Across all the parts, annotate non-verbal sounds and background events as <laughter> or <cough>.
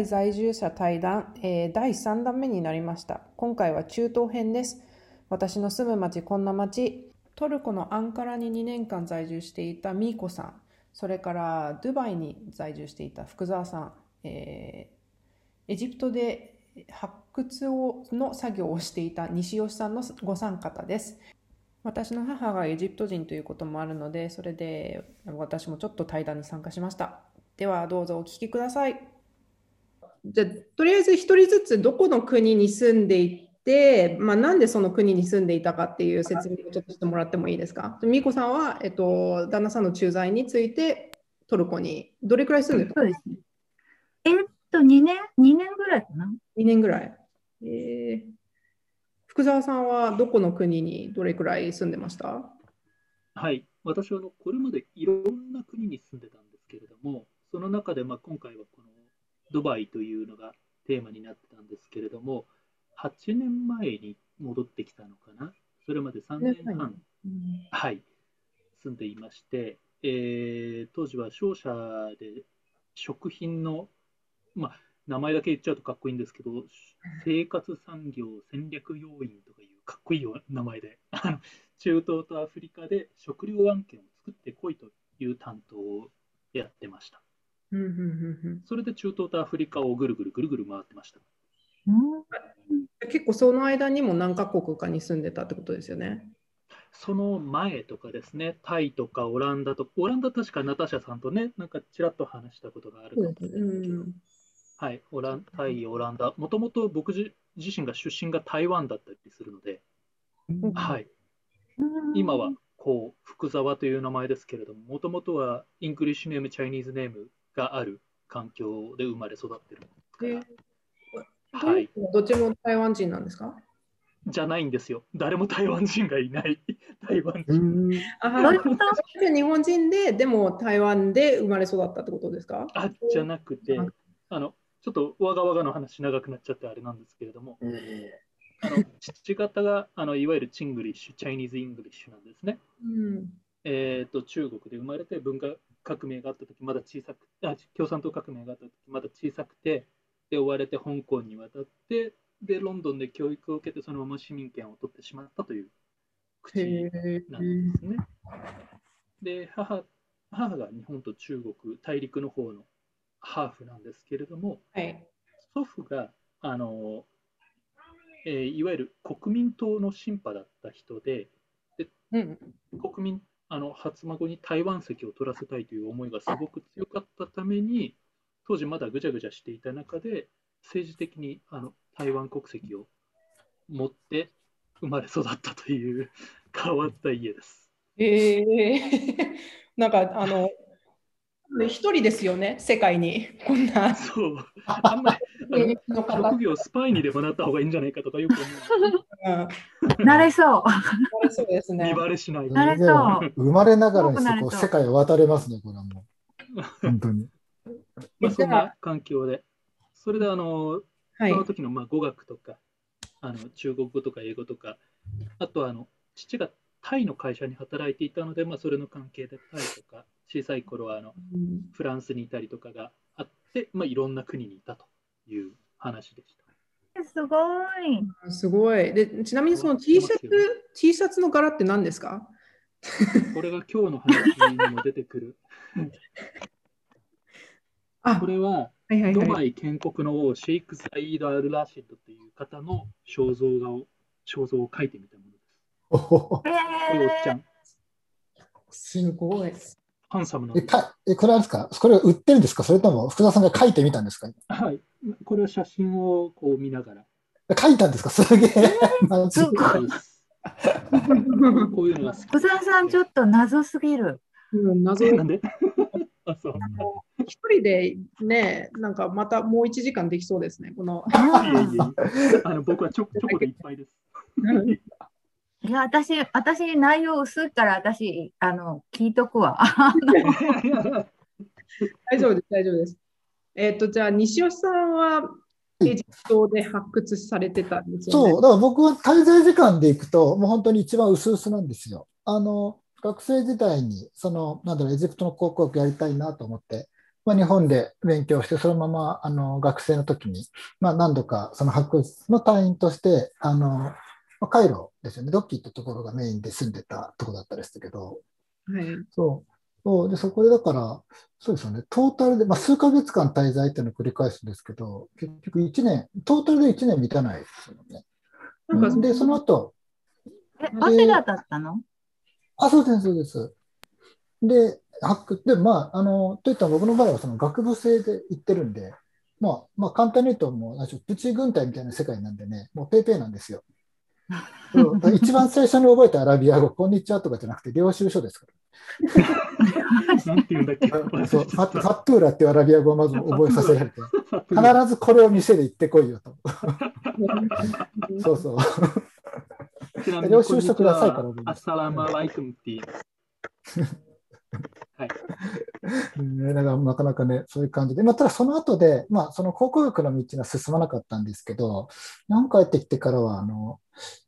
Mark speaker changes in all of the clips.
Speaker 1: 海在住者対談、えー第3弾目になりました。今回は中東編です。私の住む町、こんな町、トルコのアンカラに2年間在住していたミーコさん、それからドゥバイに在住していた福沢さん、えーエジプトで発掘をの作業をしていた西吉さんのご参方です。私の母がエジプト人ということもあるので、それで私もちょっと対談に参加しました。ではどうぞお聞きください。じゃあとりあえず一人ずつどこの国に住んでいて、まあ、なんでその国に住んでいたかっていう説明をちょっとしてもらってもいいですか？美子さんは、えっと、旦那さんの駐在についてトルコにどれくらい住んでた
Speaker 2: そうですね。えっと、2年、2年ぐらいかな。
Speaker 1: 2年ぐらい。えー福沢さんはどこの国にどれくらい住んでました？
Speaker 3: はい、私はあのこれまでいろんな国に住んでたんですけれども、その中でまあ今回はこのドバイというのがテーマになってたんですけれども、8年前に戻ってきたのかな、それまで3年半、はい、住んでいまして、えー当時は商社で食品の、まあ、名前だけ言っちゃうとかっこいいんですけど、生活産業戦略要員とかいうかっこいい名前で、中東とアフリカで食料案件を作ってこいという担当をやってました。
Speaker 1: うんうんうんうん。
Speaker 3: それで中東とアフリカをぐるぐるぐるぐる回ってました。
Speaker 2: うん。
Speaker 1: 結構その間にも何カ国かに住んでたってことですよね。
Speaker 3: その前とかですね、タイとかオランダとか、オランダ確かナタシャさんとね、なんかちらっと話したことがあるかもしれないけど、はい、オランタイ、オランダ、もともと僕自自身が出身が台湾だったりするので、
Speaker 1: うん。
Speaker 3: はい、今はこう福沢という名前ですけれども、もともとは English name、 Chinese name がある環境で生まれ育ってるはい、
Speaker 1: どっちも台湾人なんですか？
Speaker 3: じゃないんですよ。誰も台湾人がいない。<laughs> 台湾人。
Speaker 1: あ日本人で、でも台湾で生まれ育ったってことですか？
Speaker 3: あじゃなくて、あのちょっとわがわがの話長くなっちゃってあれなんですけれども、あの父方があのいわゆる Chinglish、 Chinese English なんですね。
Speaker 1: うん。
Speaker 3: えー、と中国で生まれて文化革命があったとき、まだ小さくあ、共産党革命があったとき、まだ小さくて、で追われて香港に渡って、でロンドンで教育を受けて、そのまま市民権を取ってしまったという口
Speaker 1: へ
Speaker 3: なんですね。で母、母が日本と中国、大陸の方のハーフなんですけれども、
Speaker 1: はい。
Speaker 3: 祖父があの、えーいわゆる国民党のシンパだった人で、
Speaker 1: うん
Speaker 3: 国民あの初孫に台湾籍を取らせたいという思いがすごく強かったために当時まだぐちゃぐちゃしていた中で政治的にあの台湾国籍を持って生まれ育ったという変わった家です。
Speaker 1: えー、<laughs> なんかあの一人ですよね、世界に。こんな
Speaker 3: そうあんまり。職業スパイにでもなった方がいいんじゃないかとかよく思
Speaker 1: うん
Speaker 2: なれそう。
Speaker 1: そうです
Speaker 3: う。
Speaker 1: ね
Speaker 3: 見。バレしない。
Speaker 2: なれそう。
Speaker 4: 生まれながらにしてこ世界を渡れますね、これはもう。本当に。
Speaker 3: まあ、そんな環境で。それであの
Speaker 1: はい
Speaker 3: そ。の時のまあ語学とかあの中国語とか英語とかあとはあの父がタイの会社に働いていたので、まあ、それの関係でタイとか小さい頃はあの
Speaker 1: うん
Speaker 3: フランスにいたりとかがあって、まあ、いろんな国にいたという話でした。
Speaker 2: すごい。
Speaker 1: すごい。で、ちなみにその T シャツ、T シャツの柄って何ですか？
Speaker 3: これが今日の話にも出てくる。<laughs>
Speaker 1: あ、
Speaker 3: これは
Speaker 1: はいはいはい。
Speaker 3: ドバイ建国の王シェイク・ザイード・アル・ラシッドという方の肖像画を肖像を描いてみたものです。<laughs>
Speaker 4: お
Speaker 3: おっちゃ
Speaker 2: ー、
Speaker 3: ん、
Speaker 1: すごい。
Speaker 3: ハンサムな
Speaker 4: えかえこれはですか？これを売ってるんですか？それとも福田さんが書いてみたんですか？
Speaker 3: はい、これは写真をこう見ながら。
Speaker 4: 書いたんですか？すげえ。マジ
Speaker 2: すごい
Speaker 3: そうです <laughs> こういうのが好き。
Speaker 2: 小沢さん、ちょっと謎すぎる。
Speaker 1: うん謎
Speaker 3: えなんで？<laughs> あそう
Speaker 1: 一人でね、なんかまたもう1時間できそうですね。この
Speaker 3: あの僕はチョチョコでいっぱいです。<laughs>
Speaker 2: いや、私、私、内容薄いから、私、あの、聞いとくわ。<laughs>
Speaker 1: 大丈夫です、大丈夫です。えっ、と、じゃあ、西尾さんはエジプトで発掘されてたんですよね？
Speaker 4: そう、だから僕は滞在時間で行くと、もう本当に一番薄々なんですよ。あの学生時代に、その、なんだろう、エジプトの考古学やりたいなと思って、まあ、日本で勉強して、そのままあの学生の時に、まあ、何度かその博物の隊員として、あのまあカイロですよね、ドッキーってところがメインで住んでたところだったですけど、
Speaker 1: はい。
Speaker 4: そう。そうで、そこでだから、そうですよね、トータルで、まあ、数ヶ月間滞在っていうのを繰り返すんですけど、結局1年、トータルで1年満たないですよね。
Speaker 1: なんか
Speaker 4: うんで、その後、
Speaker 2: え、早稲田だったの？
Speaker 4: あ、そうです、そうです。で、発掘で、まあ、あの、といったら僕の場合はその学部生で行ってるんで、まあ、まあ、簡単に言うと、もうプチ軍隊みたいな世界なんでね、もうペーペーなんですよ。一番最初に覚えたアラビア語、こんにちはとかじゃなくて、領収書ですか
Speaker 3: なんて言うんだっけ？
Speaker 4: ら。そう、ファファットゥーラっていうアラビア語をまず覚えさせられて、必
Speaker 3: 必
Speaker 4: ずこれを店で言ってこいよと。<laughs> そうそう。領収書くださいから
Speaker 3: アッサラムアライクムって言います。はい。
Speaker 4: からなかなかね、そういう感じで、まあ、ただその後で、まあ、その考古学の道には進まなかったんですけど、なんか帰ってきてからは、あの、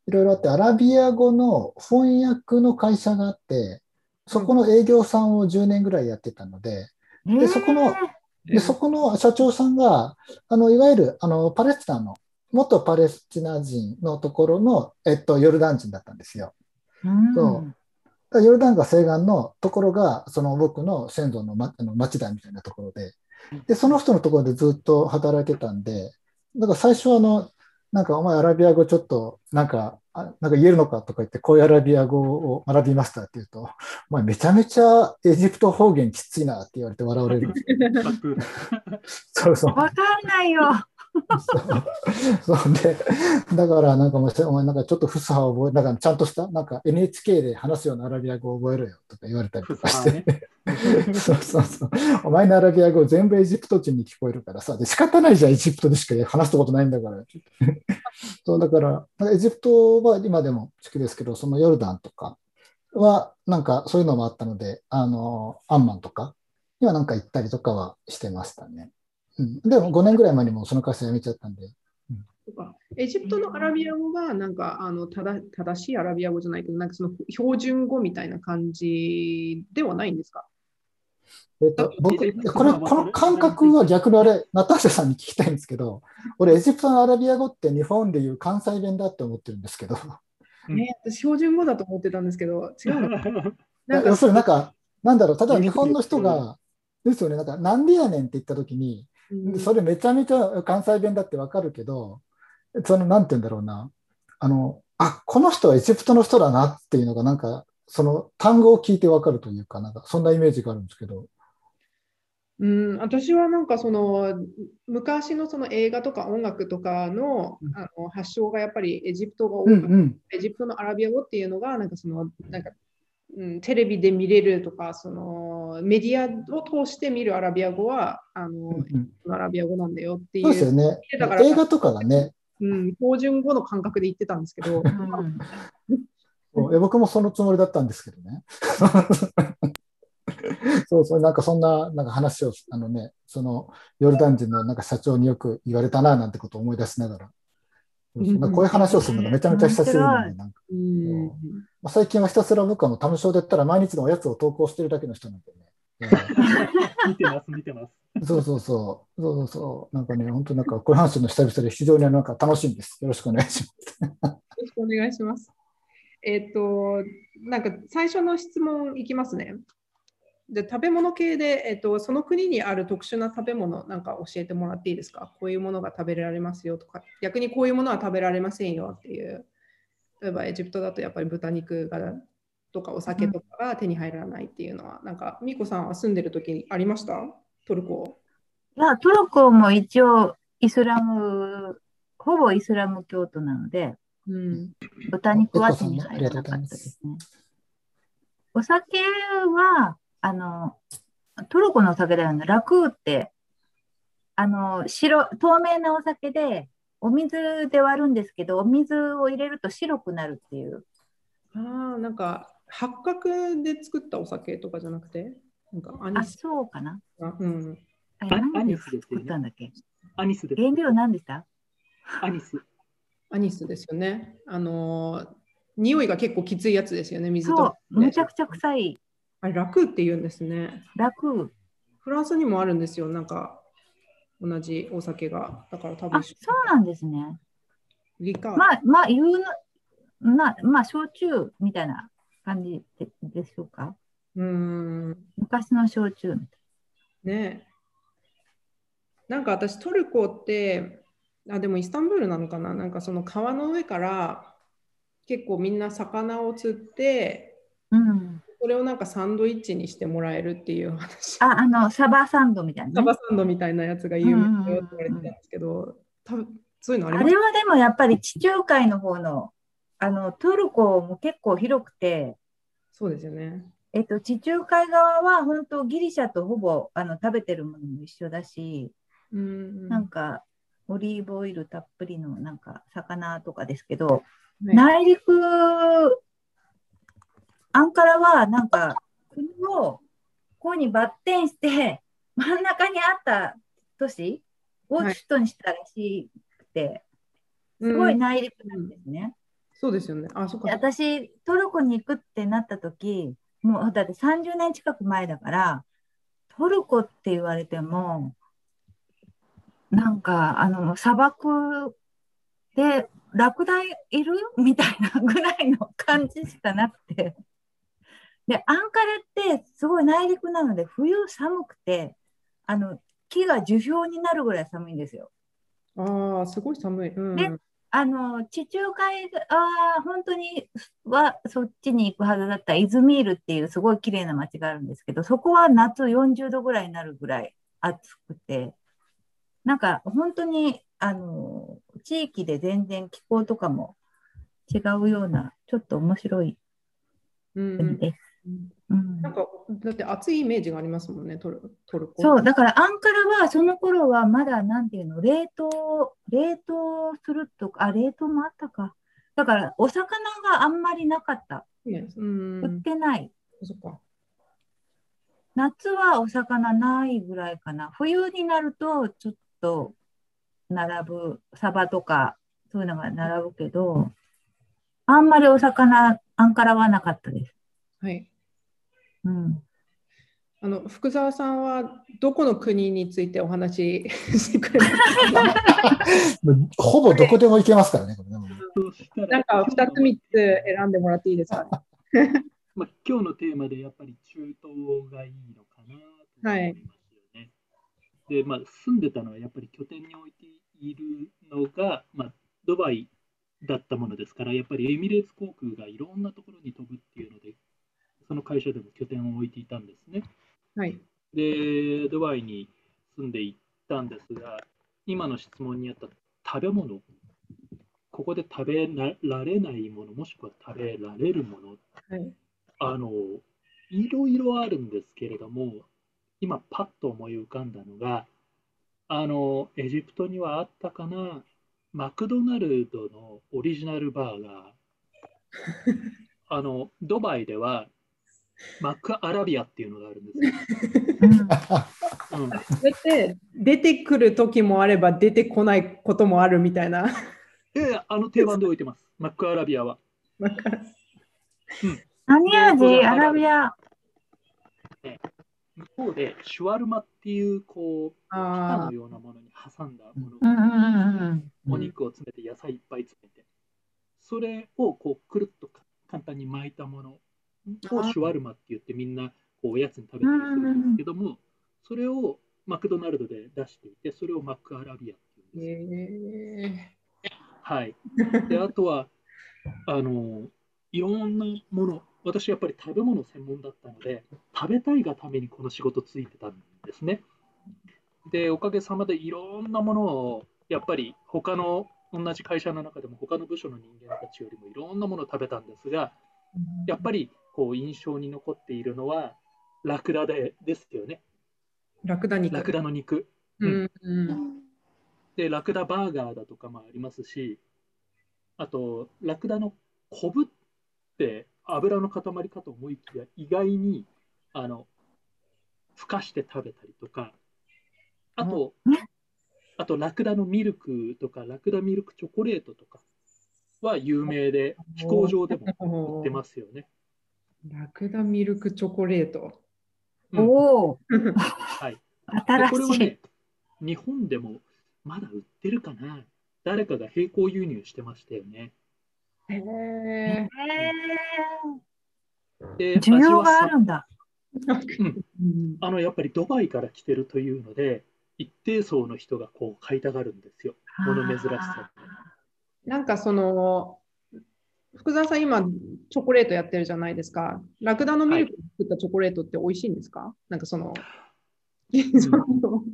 Speaker 4: いろいろあって、アラビア語の翻訳の会社があって、そこの営業さんを10年ぐらいやってたので、でそこの
Speaker 2: え
Speaker 4: で、そこの社長さんが、あの、いわゆる、あの、パレスチナの、元パレスチナ人のところの、えっと、ヨルダン人だったんですよ。
Speaker 2: ーうん。
Speaker 4: そうヨルダン川西岸のところが、その僕の先祖の,、ま、あの町だみたいなところで、で、その人のところでずっと働いてたんで、だから最初はあの、なんかお前アラビア語ちょっと、なんか、あなんか言えるのかとか言って、こういうアラビア語を学びましたって言うと、お前めちゃめちゃエジプト方言きついなって言われて笑われる。<laughs> そうそう。
Speaker 2: わかんないよ。
Speaker 4: そうそうで、だからなんかもう、お前なんかちょっとフスハを覚え、なんかちゃんとした、なんか NHK で話すようなアラビア語を覚えろよとか言われたりとかして、<laughs> そうそうそう。お前のアラビア語全部エジプト人に聞こえるからさ、で仕方ないじゃん、エジプトでしか話したことないんだから。<laughs> そうだから、エジプトは今でも好きですけど、そのヨルダンとかは、なんかそういうのもあったので、あの、アンマンとかにはなんか行ったりとかはしてましたね。うん、でも5年ぐらい前にもうその会社辞めちゃったんで、
Speaker 1: とか。エジプトのアラビア語がなんかあのただ正しいアラビア語じゃないけど、なんかその標準語みたいな感じではないんですか？
Speaker 4: えっと、僕、
Speaker 3: え
Speaker 4: これ、この感覚は逆にあれ、ナターシャさんに聞きたいんですけど、<laughs> 俺、エジプトのアラビア語って日本でいう関西弁だって思ってるんですけど、
Speaker 3: うん
Speaker 1: ね、私標準語だと思ってたんですけど、違うのな？<laughs> んか
Speaker 4: 要するになんか、なんだろう、例えば日本の人が、ですよね、なんか、なんでやねんって言ったときに、
Speaker 1: うん
Speaker 4: それめちゃめちゃ関西弁だってわかるけど、その、なんて言うんだろうな、あの、あ、この人はエジプトの人だなっていうのが、なんか、その単語を聞いてわかるというか、なんか、そんなイメージがあるんですけど、
Speaker 1: うん、私はなんかその昔のその映画とか音楽とかの,、
Speaker 4: うん。
Speaker 1: あの発祥がやっぱりエジプトが多
Speaker 4: うん
Speaker 1: かった、
Speaker 4: うん。
Speaker 1: エジプトのアラビア語っていうのがなんかそのなんか、うん、テレビで見れるとかそのメディアを通して見るアラビア語はあの、
Speaker 4: うんうん。
Speaker 1: アラビア語なんだよってい
Speaker 4: そうですよ
Speaker 1: う、
Speaker 4: ね
Speaker 1: だから。
Speaker 4: 映画とかがね、
Speaker 1: うん、標準語の感覚で言ってたんですけど。
Speaker 2: うん。<laughs>
Speaker 4: 僕もそのつもりだったんですけどね。<laughs> そうそう、なんかそんななんか話を、あのね、そのヨルダン人のなんか社長によく言われたななんてことを思い出しながら、そうそうこういう話をするのがめちゃめちゃ久しぶりなんで、なんか。
Speaker 1: うん
Speaker 4: まあ最近はひたすら僕はもうタムショーで言ったら毎日のおやつを投稿してるだけの人なんでね。
Speaker 3: 見てます、見てます。
Speaker 4: そうそうそう、そうそうそう、なんかね、本当なんかこういう話の久々で非常になんか楽しいんです。よろしくお願いします。
Speaker 1: よろしくお願いします。えっ、と、なんか最初の質問いきますね。で食べ物系で、えっと、その国にある特殊な食べ物なんか教えてもらっていいですか？こういうものが食べられますよとか、逆にこういうものは食べられませんよっていう。例えばエジプトだとやっぱり豚肉がとかお酒とかが手に入らないっていうのは、なんかミコさんは住んでる時にありました？トルコ。
Speaker 2: いや、トルコも一応イスラム、ほぼイスラム教徒なので、
Speaker 1: うん。
Speaker 2: 豚肉は手に入らなかったですね。お酒は、あの、トルコのお酒だよね、ラクーって、あの、白、透明なお酒で、お水で割るんですけど、お水を入れると白くなるっていう。
Speaker 1: ああ、なんか八角で作ったお酒とかじゃなくて、なんかアニ
Speaker 2: あ、
Speaker 1: ス
Speaker 2: そうかな。
Speaker 1: か。うん。
Speaker 2: あ
Speaker 3: ア
Speaker 2: 何で
Speaker 3: アニスです
Speaker 2: 作ったんだっけ？
Speaker 3: アニスです。
Speaker 2: 原料何でした？
Speaker 3: アニス。
Speaker 1: アニスですよね。あのー、匂いが結構きついやつですよね、水
Speaker 2: そ
Speaker 1: と
Speaker 2: う、。むちゃくちゃ臭い。
Speaker 1: あれ、楽って言うんですね。
Speaker 2: ラクー。
Speaker 1: フランスにもあるんですよ、なんか同じお酒が。だから多分
Speaker 2: あ、そうなんですね。
Speaker 1: リカー
Speaker 2: まあ、まあ、言うの、まあ、まあ、焼酎みたいな感じででしょうか。
Speaker 1: うーん。
Speaker 2: 昔の焼酎みたい
Speaker 1: ねなんか私トルコってあでもイスタンブールなのかななんかその川の上から結構みんな魚を釣って
Speaker 2: な。うん。
Speaker 1: それをなんかサンドイッチにしてもらえるっていう話。
Speaker 2: あ、あの、サバサンドみたいな、ね。
Speaker 1: サバサンドみたいなやつが有名だよって言われてたんですけど多分そういうのあります？
Speaker 2: あれはでもやっぱり地中海の方の、あの、トルコも結構広くて、
Speaker 1: そうですよね。
Speaker 2: えっと、地中海側は本当ギリシャとほぼあの食べてるものも一緒だし、
Speaker 1: うん
Speaker 2: なんかオリーブオイルたっぷりのなんか魚とかですけど、
Speaker 1: はい
Speaker 2: 内陸、アンカラはなんか国をこうにバッテンして <laughs> 真ん中にあった都市を首都にしたらしくて、すごい内陸なんですね。
Speaker 1: そうですよねあそっか
Speaker 2: で私、トルコに行くってなった時もうだって30年近く前だから、トルコって言われても、なんか、あの、砂漠でラクダいる？みたいなぐらいの感じしかなくて。で、アンカラってすごい内陸なので、冬寒くて、あの、木が樹氷になるぐらい寒いんですよ。
Speaker 1: ああすごい寒い、うん、
Speaker 2: ねあの地中海あ本当にはそっちに行くはずだったイズミールっていうすごい綺麗な街があるんですけどそこは夏40度ぐらいになるぐらい暑くてなんか本当にあの地域で全然気候とかも違うようなちょっと面白い
Speaker 1: うん
Speaker 2: 国です。うん
Speaker 1: なんかだって暑いイメージがありますもんねトルトルコ
Speaker 2: そう、だからアンカラはその頃はまだなんていうの、冷凍、冷凍するとか、あ、冷凍もあったか。だからお魚があんまりなかった。売ってない。
Speaker 1: そっか
Speaker 2: 夏はお魚ないぐらいかな。冬になるとちょっと並ぶ、サバとかそういうのが並ぶけど、あんまりお魚、アンカラはなかったです。
Speaker 1: はい
Speaker 2: うん。
Speaker 1: あの福沢さんはどこの国についてお話し <laughs> してくれますか？<laughs>
Speaker 4: ほぼどこでも行けますからね、
Speaker 1: なんか2つ3つ選んでもらっていいですか、<laughs>
Speaker 3: まあ、今日のテーマでやっぱり中東がいいのかなと思いますよね。で、まあ、住んでたのはやっぱり拠点に置いているのが、まあ、ドバイだったものですから、やっぱりエミレーツ航空がいろんなところに飛ぶっていうので、その会社でも拠点を置いていたんですね。
Speaker 1: はい
Speaker 3: で、ドバイに住んでいったんですが、今の質問にあった食べ物、ここで食べられないもの、もしくは食べられるもの、
Speaker 1: はい
Speaker 3: あの、いろいろあるんですけれども、今パッと思い浮かんだのが、あの、エジプトにはあったかな、マクドナルドのオリジナルバーガー。<laughs> あの、ドバイでは、マックアラビアっていうのがあるんですよ。
Speaker 2: うん
Speaker 3: うん、
Speaker 1: それって出てくる時もあれば出てこないこともあるみたいな。
Speaker 3: で、あの定番で置いてます。マックアラビアは。
Speaker 1: わかる
Speaker 2: 何味？アラビア。
Speaker 3: 向こうでシュワルマっていう、こう、ピタ
Speaker 1: あ
Speaker 3: のようなものに挟んだもの
Speaker 2: うんうんうんうん。
Speaker 3: お肉を詰めて野菜いっぱい詰めて、それをこうくるっと簡単に巻いたものをシュワルマって言ってみんなこうおやつに食べたりするんですけども、それをマクドナルドで出していて、それをマックアラビアって
Speaker 1: ー
Speaker 3: いうんですよ。
Speaker 1: え
Speaker 3: はい。で、あとは、あの、いろんなもの、私やっぱり食べ物専門だったので、食べたいがためにこの仕事ついてたんですね。で、おかげさまでいろんなものを、やっぱり他の同じ会社の中でも他の部署の人間たちよりもいろんなものを食べたんですが、やっぱりこう印象に残っているのは、ラクダでですよね。
Speaker 1: ー、ラクダ肉。
Speaker 3: ラクダの肉。
Speaker 1: うんうん
Speaker 3: で、ラクダバーガーだとかもありますし、あと、ラクダのコブって油の塊かと思いきや、意外にあのふかして食べたりとか、あと
Speaker 2: うん、
Speaker 3: あとラクダのミルクとか、ラクダミルクチョコレートとかは有名で、飛行場でも売ってますよね。
Speaker 1: ラクダミルクチョコレート。
Speaker 3: うん
Speaker 2: おお。
Speaker 3: はい。
Speaker 2: 新しい。
Speaker 3: これはね、日本でもまだ売ってるかな。誰かが並行輸入してましたよね。
Speaker 1: へえ。
Speaker 2: へ
Speaker 3: で、
Speaker 2: ー需要があるんだ。
Speaker 3: さうんあのやっぱりドバイから来てるというので、一定層の人がこう買いたがるんですよ。物珍しさで。
Speaker 1: なんかその、福沢さん今チョコレートやってるじゃないですか。ラクダのミルクで作ったチョコレートって美味しいんですか、なんかその、その <laughs>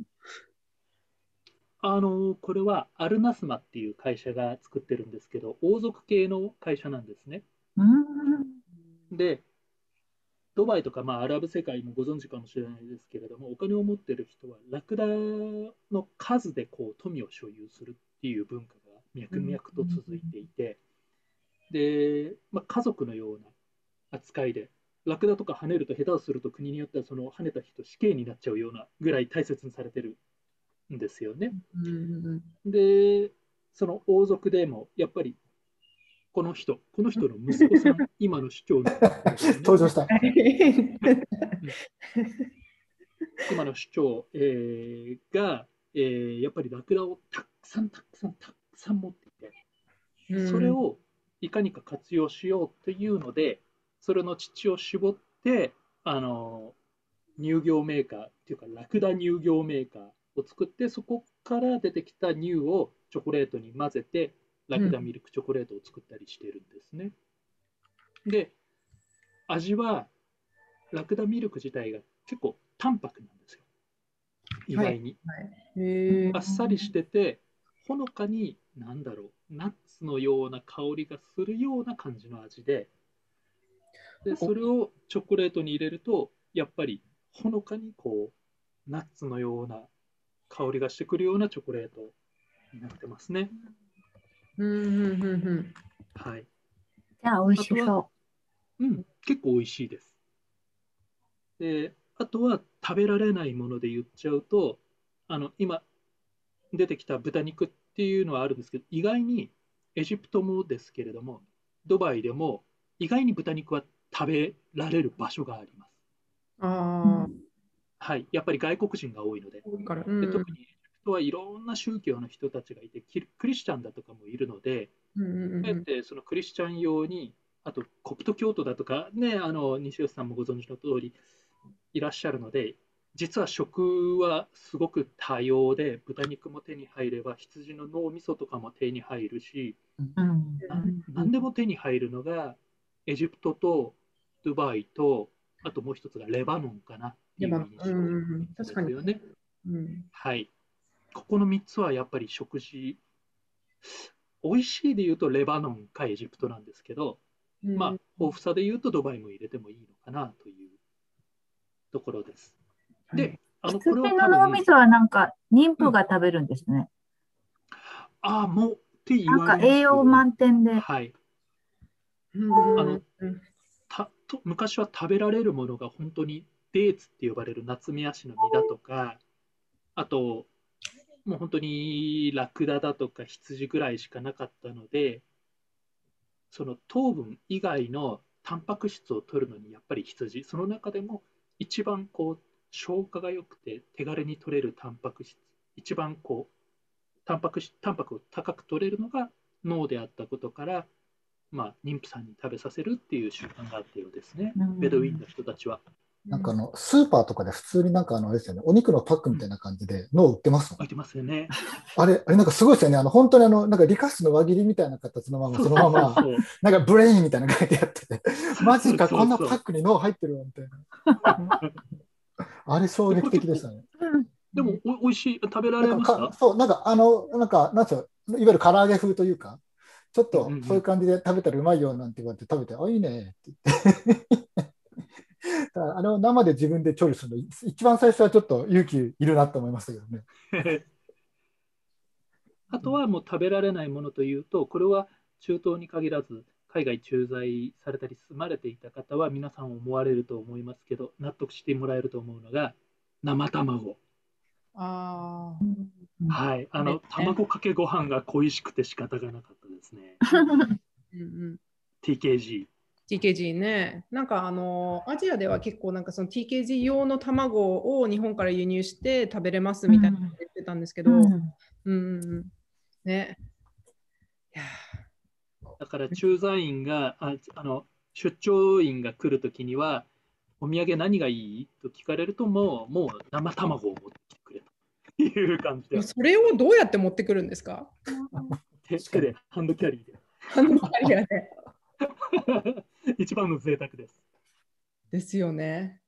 Speaker 3: あのこれはアルナスマっていう会社が作ってるんですけど、王族系の会社なんですね。
Speaker 2: うん。
Speaker 3: で、ドバイとか、まあ、アラブ世界もご存知かもしれないですけれども、お金を持ってる人は、ラクダの数でこう富を所有するっていう文化が脈々と続いていて、で、まあ、家族のような扱いで、ラクダとか跳ねると下手をすると国によってはその跳ねた人死刑になっちゃうようなぐらい大切にされてるんですよね。
Speaker 1: うん
Speaker 3: で、その王族でもやっぱりこの人、この人の息子さん、今の市長の、<laughs>
Speaker 4: 登場した。
Speaker 3: 今の市長、えーが、えーやっぱりラクダをたくさんたくさんたくさん持っていて、
Speaker 1: うん
Speaker 3: それをいかにか活用しようというので、それの乳を絞って、あの乳業メーカーっていうか、ラクダ乳業メーカーを作って、そこから出てきた乳をチョコレートに混ぜて、ラクダミルクチョコレートを作ったりしてるんですね。で、味は、ラクダミルク自体が結構淡白なんですよ。意外に。
Speaker 1: へえ
Speaker 3: あっさりしてて、ほのかに、なんだろう、ナッツのような香りがするような感じの味で、でそれをチョコレートに入れると、やっぱりほのかにこう、ナッツのような香りがしてくるようなチョコレートになってますね。
Speaker 1: うんうんうんうん
Speaker 3: はい。
Speaker 2: じゃあ、美味しそ
Speaker 3: うん、結構美味しいです。で、あとは食べられないもので言っちゃうと、あの今出てきた豚肉っていうのはあるんですけど、意外にエジプトもですけれども、ドバイでも意外に豚肉は食べられる場所があります。
Speaker 1: ああ、
Speaker 3: はい、やっぱり外国人が多いので。
Speaker 1: うん。
Speaker 3: で特にエジプトはいろんな宗教の人たちがいて、キリクリスチャンだとかもいるので、
Speaker 1: うんうんうん
Speaker 3: あえてそのクリスチャン用に、あとコプト教徒だとか、ね、あの西吉さんもご存知の通りいらっしゃるので、実は食はすごく多様で、豚肉も手に入れば、羊の脳みそとかも手に入るし、
Speaker 2: う。うん。
Speaker 3: な何でも手に入るのが、エジプトとドバイと、あともう一つがレバノンかなっていう印象です
Speaker 1: 確かに
Speaker 3: よね。
Speaker 1: うん
Speaker 3: はい。ここの3つはやっぱり食事、美味しいで言うとレバノンかエジプトなんですけど、
Speaker 1: うん
Speaker 3: まあ、豊富さで言うとドバイも入れてもいいのかなというところです。で、あの、これ
Speaker 2: の脳みそはなんか、妊婦が食べるんですね。
Speaker 3: ああ、もうって言
Speaker 2: なんか栄養満点で。
Speaker 3: はい。
Speaker 1: うん
Speaker 3: あの
Speaker 1: うん
Speaker 3: たと昔は食べられるものが本当にデーツって呼ばれるナツメヤシの実だとか、あと、もう本当にラクダだとか羊ぐらいしかなかったので、その糖分以外のタンパク質を取るのにやっぱり羊、その中でも一番こう消化が良くて手軽に取れるタンパク質、一番こうタンパク質タンパクを高く取れるのが脳であったことから、まあ、妊婦さんに食べさせるっていう習慣があったようですね。
Speaker 2: うん、
Speaker 3: ベドウィンの人たちは。
Speaker 4: なんかあの、スーパーとかで普通になんかあの、あれですよね、お肉のパックみたいな感じで脳売ってますもん。
Speaker 3: 置いてますよね。
Speaker 4: あれ、あれなんかすごいですよね。あの、本当にあの、なんか理科室の輪切りみたいな形のまま、そのまま、なんか brain みたいな書いてあってて、マジか、こんなパックに脳入ってるわ、みたいな。<laughs> あれ衝撃的でしたね。
Speaker 3: でもお、おいしい、食べられました？
Speaker 4: そう、なんかあの、なんか、なんつうの？いわゆる唐揚げ風というか、ちょっと
Speaker 3: うんうん
Speaker 4: そういう感じで食べたらうまいよなんて言われて食べて、あ、いいね。って言って。<laughs> あの生で自分で調理するの、一番最初はちょっと勇気いるなと思いましたけどね。<laughs>
Speaker 3: あとはもう食べられないものというと、これは中東に限らず、海外駐在されたり住まれていた方は皆さん思われると思いますけど、納得してもらえると思うのが、生卵。
Speaker 1: あ
Speaker 3: はい。あの、
Speaker 1: ね
Speaker 3: 卵かけご飯が恋しくて仕方がなかったですね。
Speaker 1: ー <laughs> うんうん
Speaker 3: TKG。
Speaker 1: TKG ね。なんかあの、アジアでは結構なんかその TKG 用の卵を日本から輸入して食べれますみたいな言ってたんですけど、うん、うん、ね。
Speaker 3: いやだから駐在員が、ああの出張員が来るときには、お土産何がいい？と聞かれると、もうもう生卵を持ってきてくれという感じで。
Speaker 1: それをどうやって持ってくるんですか？
Speaker 3: 手で、ハンドキャリーで。
Speaker 1: ハンドキャリーで。<laughs>
Speaker 3: 一番の贅沢です。
Speaker 1: ですよね。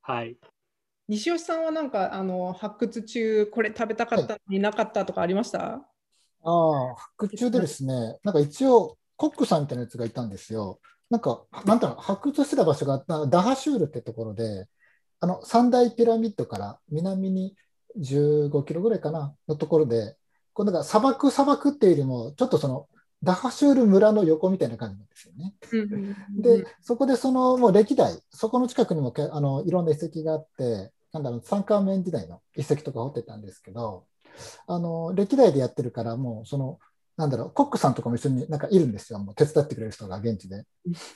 Speaker 3: はい。
Speaker 1: 西吉さんはなんかあの発掘中、これ食べたかったのになかったとかありました、はい、
Speaker 4: ああ、発掘中でですね、なんか一応、コックさんみたいなやつがいたんですよ。なんか、なんだろう、発掘してた場所がダハシュールってところで、あの三大ピラミッドから南に15キロぐらいかなのところで、こうなんか砂漠砂漠っていうよりも、ちょっとそのダハシュール村の横みたいな感じなんですよね。で、そこでそのもう歴代、そこの近くにもあのいろんな遺跡があって、なんだろう、三冠面時代の遺跡とか掘ってたんですけど、あの歴代でやってるから、もうその、なんだろう、コックさんとかも一緒になんかいるんですよ、もう手伝ってくれる人が現地で。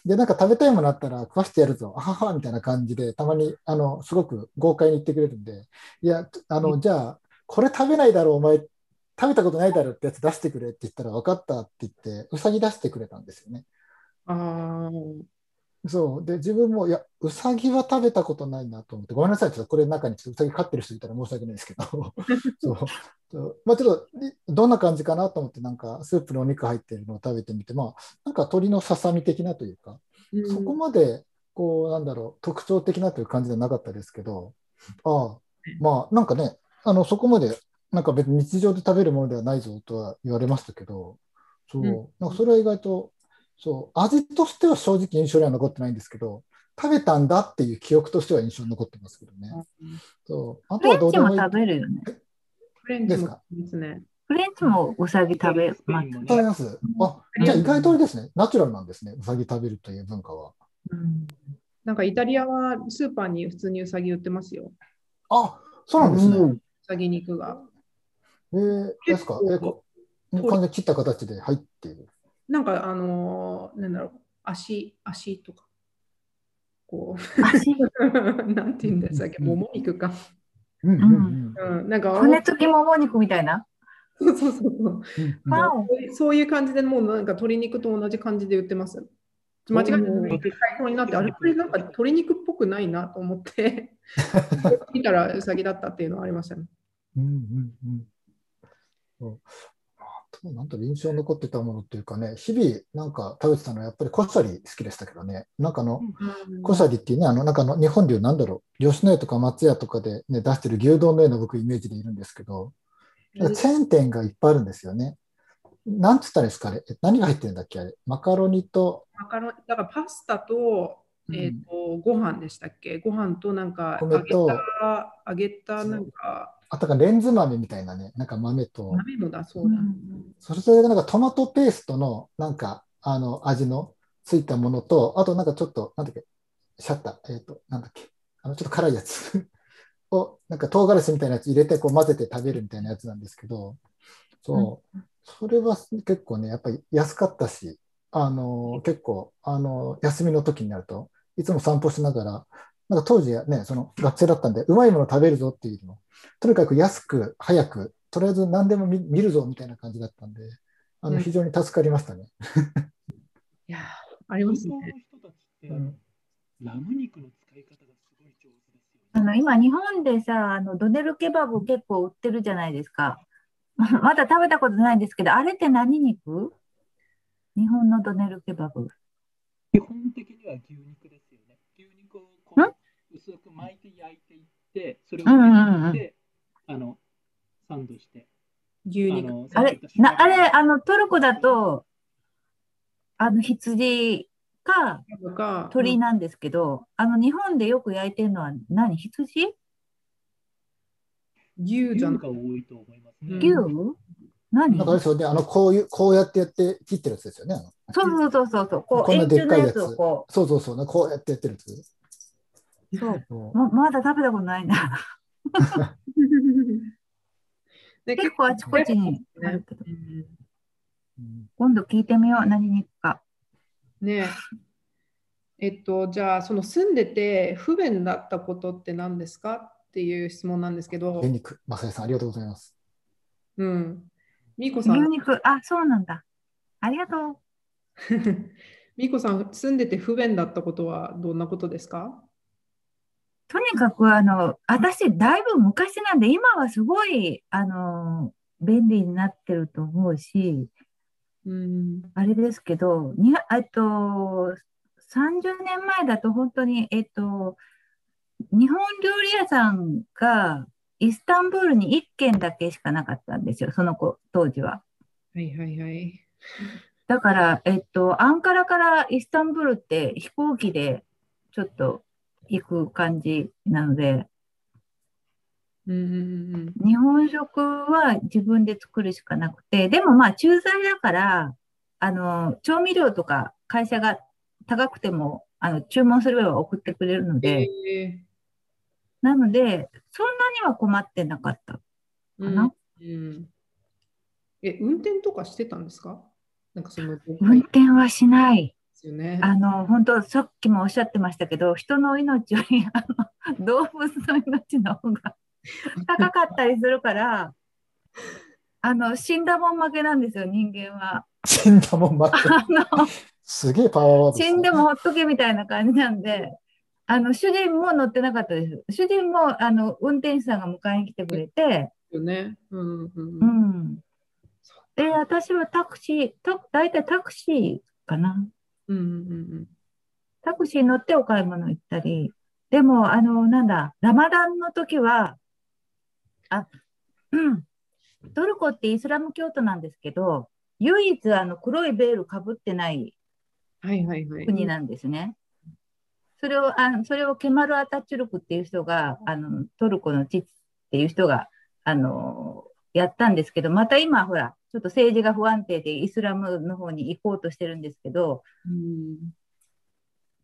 Speaker 4: で、なんか食べたいものあったら食わしてやるぞ、あははみたいな感じで、たまにあのすごく豪快に言ってくれるんで、いや、あの、じゃあ、これ食べないだろう、お前食べたことないだろってやつ出してくれって言ったら分かったって言ってうさぎ出してくれたんですよね。
Speaker 1: あ
Speaker 4: そう。で自分もいやうさぎは食べたことないなと思って。ごめんなさい。ちょっとこれの中にうさぎ飼ってる人いたら申し訳ないですけど。<laughs> そう。まあ、ちょっとどんな感じかなと思ってなんかスープのお肉入ってるのを食べてみて。まあなんか鶏のささみ的なというか、うん、そこまでこうなんだろう特徴的なという感じではなかったですけど。ああ。まあなんかねあのそこまでなんか別に日常で食べるものではないぞとは言われましたけど、そう、うん、なんかそれは意外と、そう、味としては正直印象には残ってないんですけど、食べたんだっていう記憶としては印象に残ってますけどね。うん、そうあとは
Speaker 2: どうでもいい。食べるよね。
Speaker 1: フレンチもですね。
Speaker 2: フレンチもうさぎ食べます。
Speaker 4: 食べます？あ、じゃあ意外とあれですね。ナチュラルなんですね。うさぎ食べるという文化は。
Speaker 1: うん、なんかイタリアはスーパーに普通にうさぎ売ってますよ。
Speaker 4: あ、そうなんですね。う
Speaker 1: さぎ肉が。
Speaker 4: えー、ですか、えー、完全に切った形で入っている。
Speaker 1: なんか、あのー、なんだろう、足、足とか、こう、足？<laughs> なんて言うんですか、もも肉か。
Speaker 4: うん、うん、
Speaker 1: なんか、
Speaker 2: 骨付きもも肉みたいな？
Speaker 1: そうそうそう。うん、そういう感じでもうなんか鶏肉と同じ感じで売ってます。間違えて最高になって、あれこれなんか鶏肉っぽくないなと思って <laughs> 見たらうさぎだったっていうのはありましたね。
Speaker 4: うんうんうんそうあと、なんと印象に残ってたものっていうかね、日々なんか食べてたのはやっぱりコシャリ好きでしたけどね、なんかの、コシャリっていうね、あの、なんかの日本でいうなんだろう、吉野家とか松屋とかで、ね、出してる牛丼のような僕イメージでいるんですけど、チェーン店がいっぱいあるんですよね。なんつったらですかね、何が入ってるんだっけあれ、マカロニと？
Speaker 1: マカロニ、だからパスタと、えっ、ー、と、うん、ご飯でしたっけ？ご飯となんか揚げた、揚げたなんか、
Speaker 4: あとかレンズ豆みたいなね、なんか豆と。
Speaker 1: 豆もだ、そうだ。
Speaker 4: それそれがなんかトマトペーストのなんかあの味のついたものと、あとなんかちょっと、なんだっけ、シャッター、えっ、ー、と、なんだっけ、あのちょっと辛いやつ <laughs> を、なんか唐辛子みたいなやつ入れてこう混ぜて食べるみたいなやつなんですけど、そう、うん、それは結構ね、やっぱり安かったし、あの結構、あの休みの時になると、いつも散歩しながら、なんか当時ね、その学生だったんで、うまいもの食べるぞっていうのとにかく安く、早く、とりあえず何でも見見るぞみたいな感じだったんで、あの非常に助かりましたね。
Speaker 1: いやありますね。
Speaker 3: ラム肉の使い方がすごい上手ですよ、ね、
Speaker 2: あの今、日本でさあの、ドネルケバブ結構売ってるじゃないですか。<laughs> まだ食べたことないんですけど、あれって何肉？日本のドネルケバブ。
Speaker 3: 基本的には牛肉ですよね。牛肉をこう薄く巻いて焼いていって、それを入れて、あのサンドして。
Speaker 1: 牛肉。
Speaker 2: あれ、なあれあのトルコだと、あの羊か鳥なんですけど、うん、あの日本でよく焼いてるのは何羊？
Speaker 1: 牛じゃん。
Speaker 3: が多いと思いますね。
Speaker 2: 牛？何？
Speaker 4: なんかですよね、あのこういうこうやってやって切ってるやつですよね。
Speaker 2: そうそうそうそうそう。
Speaker 4: こうこんなでっかいやつ。そうそうそう、こうやってやってるやつ。
Speaker 2: そうま <laughs> まだ食べたことないな。結構あちこちにあるけど、今度聞いてみよう、何肉か。
Speaker 1: ねえっと、じゃあ、その住んでて不便だったことって何ですかっていう質問なんですけど。
Speaker 4: 牛肉、まささん、ありがとうございます。
Speaker 1: うん。みこさん。
Speaker 2: 牛肉、あ、そうなんだ。ありがとう。<laughs>
Speaker 1: みこさん、住んでて不便だったことはどんなことですか？
Speaker 2: とにかく、あの、私、だいぶ昔なんで、今はすごい、あの、便利になってると思うし、うん、あれですけど、にえっと、30年前だと本当に、えっと、日本料理屋さんがイスタンブールに1軒だけしかなかったんですよ、その子当時は。
Speaker 1: はいはいはい。
Speaker 2: だから、えっと、アンカラからイスタンブールって飛行機でちょっと行く感じなので、
Speaker 1: うん
Speaker 2: 日本食は自分で作るしかなくて、でもまあ駐在だから、あの、調味料とか会社が高くても、あの、注文すれば送ってくれるので、え。ー、なので、そんなには困ってなかったかな。
Speaker 1: うん、うん、え、運転とかしてたんですか？なんかその
Speaker 2: 運転はしない。
Speaker 1: ですよね。
Speaker 2: あの、本当さっきもおっしゃってましたけど、人の命より、あの、動物の命の方が <laughs> 高かったりするから、あの、死んだもん負けなんですよ、人間は。
Speaker 4: 死んだもん負け。あの、すげえパワーワー
Speaker 2: ド、死んでもほっとけみたいな感じなんで、あの、主人も乗ってなかったです。主人も、あの、運転手さんが迎えに来てくれて、
Speaker 1: よね。うん、うん。う
Speaker 2: ん。で、私はタクシー、た大体タクシーかな。
Speaker 1: うんうんうん。
Speaker 2: タクシー乗ってお買い物行ったり、でも、あの、なんだ、ラマダンの時は、あ、うん、トルコってイスラム教徒なんですけど、唯一あの黒いベールかぶってない国なんですね。それを、あそれをケマル・アタチュルクっていう人が、あのトルコの父っていう人が、あのやったんですけど、また今、ほら、ちょっと政治が不安定でイスラムの方に行こうとしてるんですけど、うん、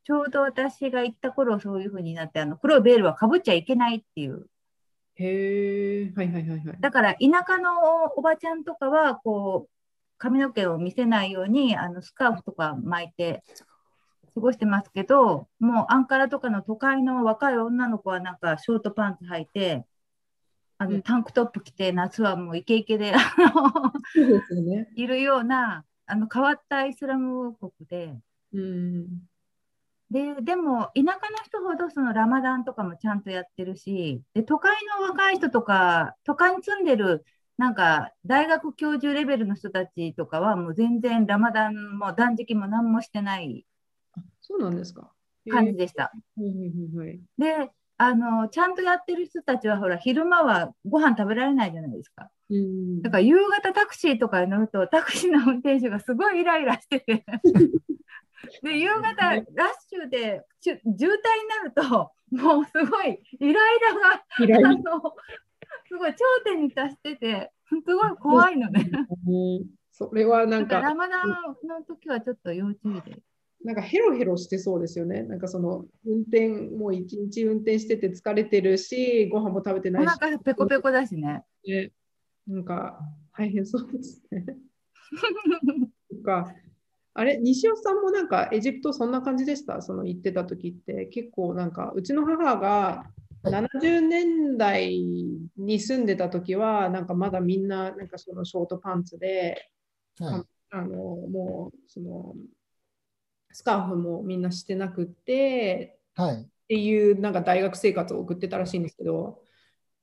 Speaker 2: ちょうど私が行った頃そういうふうになって、あの黒いベールはかぶっちゃいけないっていう。
Speaker 1: へえ、はいはいはいはい。
Speaker 2: だから田舎のおばちゃんとかはこう髪の毛を見せないようにあのスカーフとか巻いて過ごしてますけど、もうアンカラとかの都会の若い女の子はなんかショートパンツ履いて、あのタンクトップ着て夏はもうイケイケでね、いるようなあの変わったイスラム王国で。
Speaker 1: うん。
Speaker 2: ででも田舎の人ほどそのラマダンとかもちゃんとやってるしで都会の若い人とか都会に住んでるなんか大学教授レベルの人たちとかはもう全然ラマダンも断食も何もしてない
Speaker 1: そうなんですか。
Speaker 2: 感じでした。であのちゃんとやってる人たちはほら昼間はご飯食べられないじゃないですか。だから夕方タクシーとかに乗るとタクシーの運転手がすごいイライラしてて <laughs> で夕方ラッシュで渋滞になるともうすごいイライラがあのすごい頂点に達しててすごい怖いのね。
Speaker 1: それはなんか
Speaker 2: ラマダンの時はちょっと要注意で。
Speaker 1: なんかヘロヘロしてそうですよね。なんかその運転、もう一日運転してて疲れてるし、ご飯も食べてないし。お
Speaker 2: 腹ペコペコだしね。
Speaker 1: ねなんか大変そうですね。<laughs> かあれ、西尾さんもなんかエジプトそんな感じでした？その行ってた時って結構なんかうちの母が70年代に住んでた時はなんかまだみんななんかそのショートパンツで、はい、あのもうそのスカーフもみんなしてなくて、
Speaker 4: はい、
Speaker 1: っていうなんか大学生活を送ってたらしいんですけど。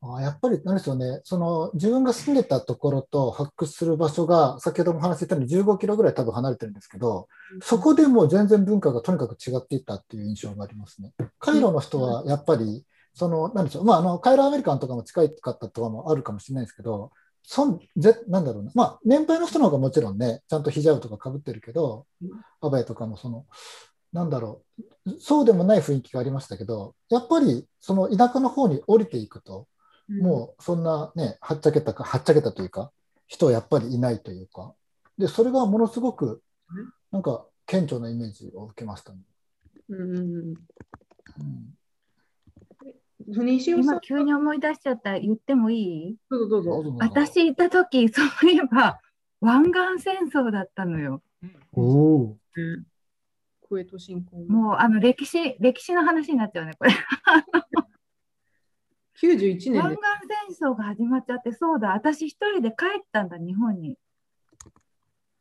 Speaker 4: あやっぱり、なんですよね、その自分が住んでたところと発掘する場所が、先ほども話してたように15キロぐらい多分離れてるんですけど、そこでもう全然文化がとにかく違っていったっていう印象がありますね。カイロの人はやっぱり、その、なんでしょう、まあ、あの、カイロアメリカンとかも近かったとかもあるかもしれないですけど、そんぜなんだろうな、まあ、年配の人の方がもちろんね、ちゃんとヒジャブとかかぶってるけど、アバヤとかもその、なんだろう、そうでもない雰囲気がありましたけど、やっぱりその田舎の方に降りていくと、もうそんなね、はっちゃけたか、はっちゃけたというか、人はやっぱりいないというか、で、それがものすごく、なんか、顕著なイメージを受けましたね。
Speaker 1: うん。うん
Speaker 2: 今急に思い出しちゃった。言ってもいい？
Speaker 1: どうぞどうぞ
Speaker 2: 私いた時そういえば湾岸戦争だったのよ。
Speaker 4: お
Speaker 1: うん、クウェート侵攻
Speaker 2: もうあの歴史、歴史の話になっちゃうね、これ。<laughs>
Speaker 1: 91年で。
Speaker 2: 湾岸戦争が始まっちゃって、そうだ、私一人で帰ったんだ、日本に。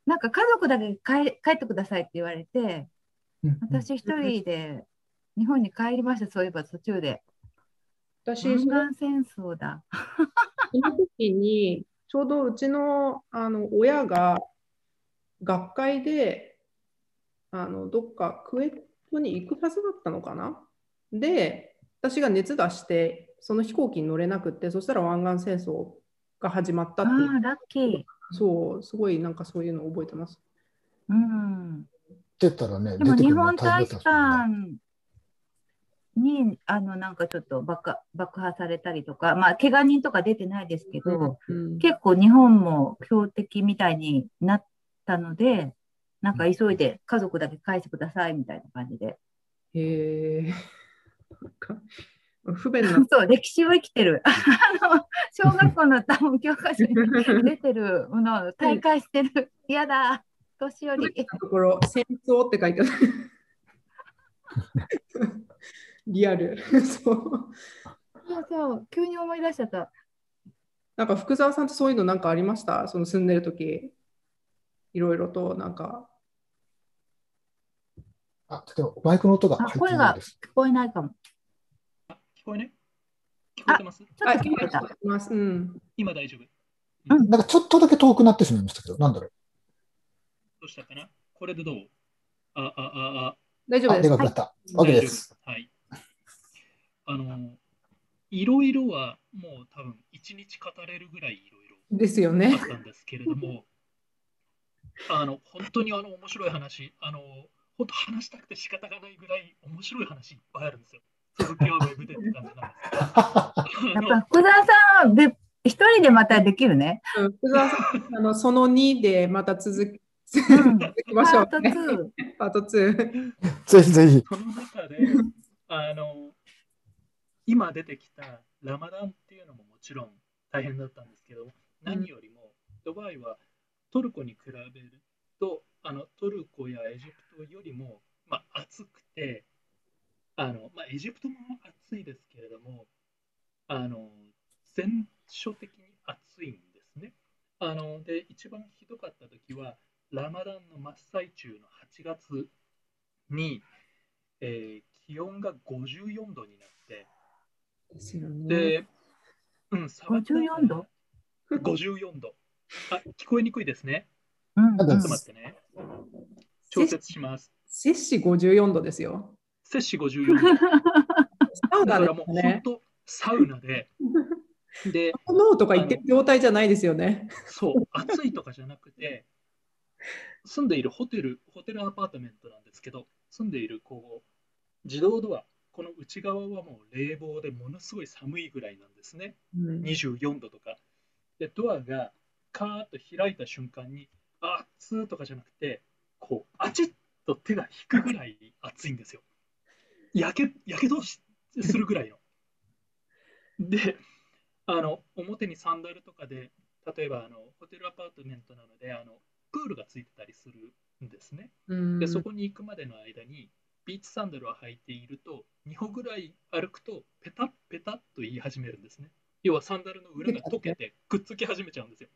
Speaker 2: なんか家族だけ帰帰ってくださいって言われて、
Speaker 4: うん。
Speaker 2: 私一人で日本に帰りました、そういえば途中で。
Speaker 1: 私
Speaker 2: 湾岸戦争だ。
Speaker 1: その時にちょうどうちのあの親が学会であのどっかクウェートに行くはずだったのかな？で私が熱出してその飛行機に乗れなくってそしたら湾岸戦争が始まった
Speaker 2: あ
Speaker 1: っていう
Speaker 2: あ、ラッキー。
Speaker 1: そうすごいなんかそういうのを覚えてます
Speaker 2: うん。
Speaker 4: 出たらね、
Speaker 2: でも日本大使館にあのなんかちょっと爆爆破されたりとか、まあ、怪我人とか出てないですけど、
Speaker 1: うん
Speaker 2: 結構日本も標的みたいになったので、なんか急いで家族だけ返してくださいみたいな感じで。
Speaker 1: へえ不便な <laughs>
Speaker 2: そう、歴史を生きてる。<laughs> あの小学校の多分教科書に出てるもの <laughs> を大会してる。嫌だ、年寄り。
Speaker 1: ところ戦争って書いてあるリアル <laughs> そう
Speaker 2: そうそう、急に思い出しちゃった。
Speaker 1: なんか福沢さんってそういうのなんかありました？その住んでる時いろいろとなんか
Speaker 4: あ、でもマイクの音が入ってないです。
Speaker 2: 聞こえないかも。
Speaker 3: 聞こえね聞こえてます？
Speaker 2: ちょっと聞こえた。
Speaker 1: 聞こえますうん
Speaker 3: 今大丈夫。
Speaker 2: うん
Speaker 4: なんかちょっとだけ遠くなってしまいましたけど、なんだろう？
Speaker 3: どうしたかな？これでどう？あ、あ、あ、あ、
Speaker 4: あ、
Speaker 1: 大丈夫で
Speaker 4: ですかくなった。OK です。
Speaker 3: はい。あの、いろいろはもう多分一日語れるぐらいいろいろ
Speaker 1: ですよ
Speaker 3: あっ
Speaker 1: ね
Speaker 3: たんですけれども、あの、本当にあの面白い話、あの、本当話したくて仕方がないぐらい面白い話いっぱいあるんですよ。<laughs> 続きはウェブでって感じなんです
Speaker 2: やっぱ福沢さんはべ一人でまたできるね。
Speaker 1: うん福沢さんあのその2でまた続き
Speaker 2: うん
Speaker 1: 続きましょ
Speaker 2: パート
Speaker 1: うね
Speaker 2: 2。
Speaker 1: パート2
Speaker 4: ぜひぜひ。
Speaker 3: その中で、あの、今出てきたラマダンっていうのももちろん大変だったんですけど、何よりもドバイはトルコに比べると、あのトルコやエジプトよりも、まあ、暑くて、あのまあ、エジプトも暑いですけれども、あの全所的に暑いんですね。あので一番ひどかった時は、ラマダンの真っ最中の8月に、えー気温が54度になって、
Speaker 1: ですよね
Speaker 3: で、うん、砂漠だから
Speaker 2: 54度
Speaker 3: ?54 度。あ、聞こえにくいですね。
Speaker 2: うん
Speaker 3: ちょっと待ってね。調節します。
Speaker 1: 摂氏54度ですよ
Speaker 3: 摂氏54度。
Speaker 1: サウナで
Speaker 3: だからもう本当、サウナで、で、
Speaker 1: ノーとか言ってる状態じゃないですよね
Speaker 3: そう、暑いとかじゃなくて、住んでいるホテル、ホテルアパートメントなんですけど、住んでいるこう自動ドア、この内側はもう冷房でものすごい寒いぐらいなんですね。
Speaker 1: うん
Speaker 3: 24度とか。で、ドアがカーッと開いた瞬間に、あっつーとかじゃなくて、こう、あちっと手が引くぐらい熱いんですよ。やけ、やけどしするぐらいの。で、あの、表にサンダルとかで、例えばあのホテルアパートメントなので、あのプールがついてたりするんですね。
Speaker 1: うん
Speaker 3: で、そこに行くまでの間に、ビーチサンダルを履いていると、2歩ぐらい歩くと、ペタッペタッと言い始めるんですね。要はサンダルの裏が溶けてくっつき始めちゃうんですよ。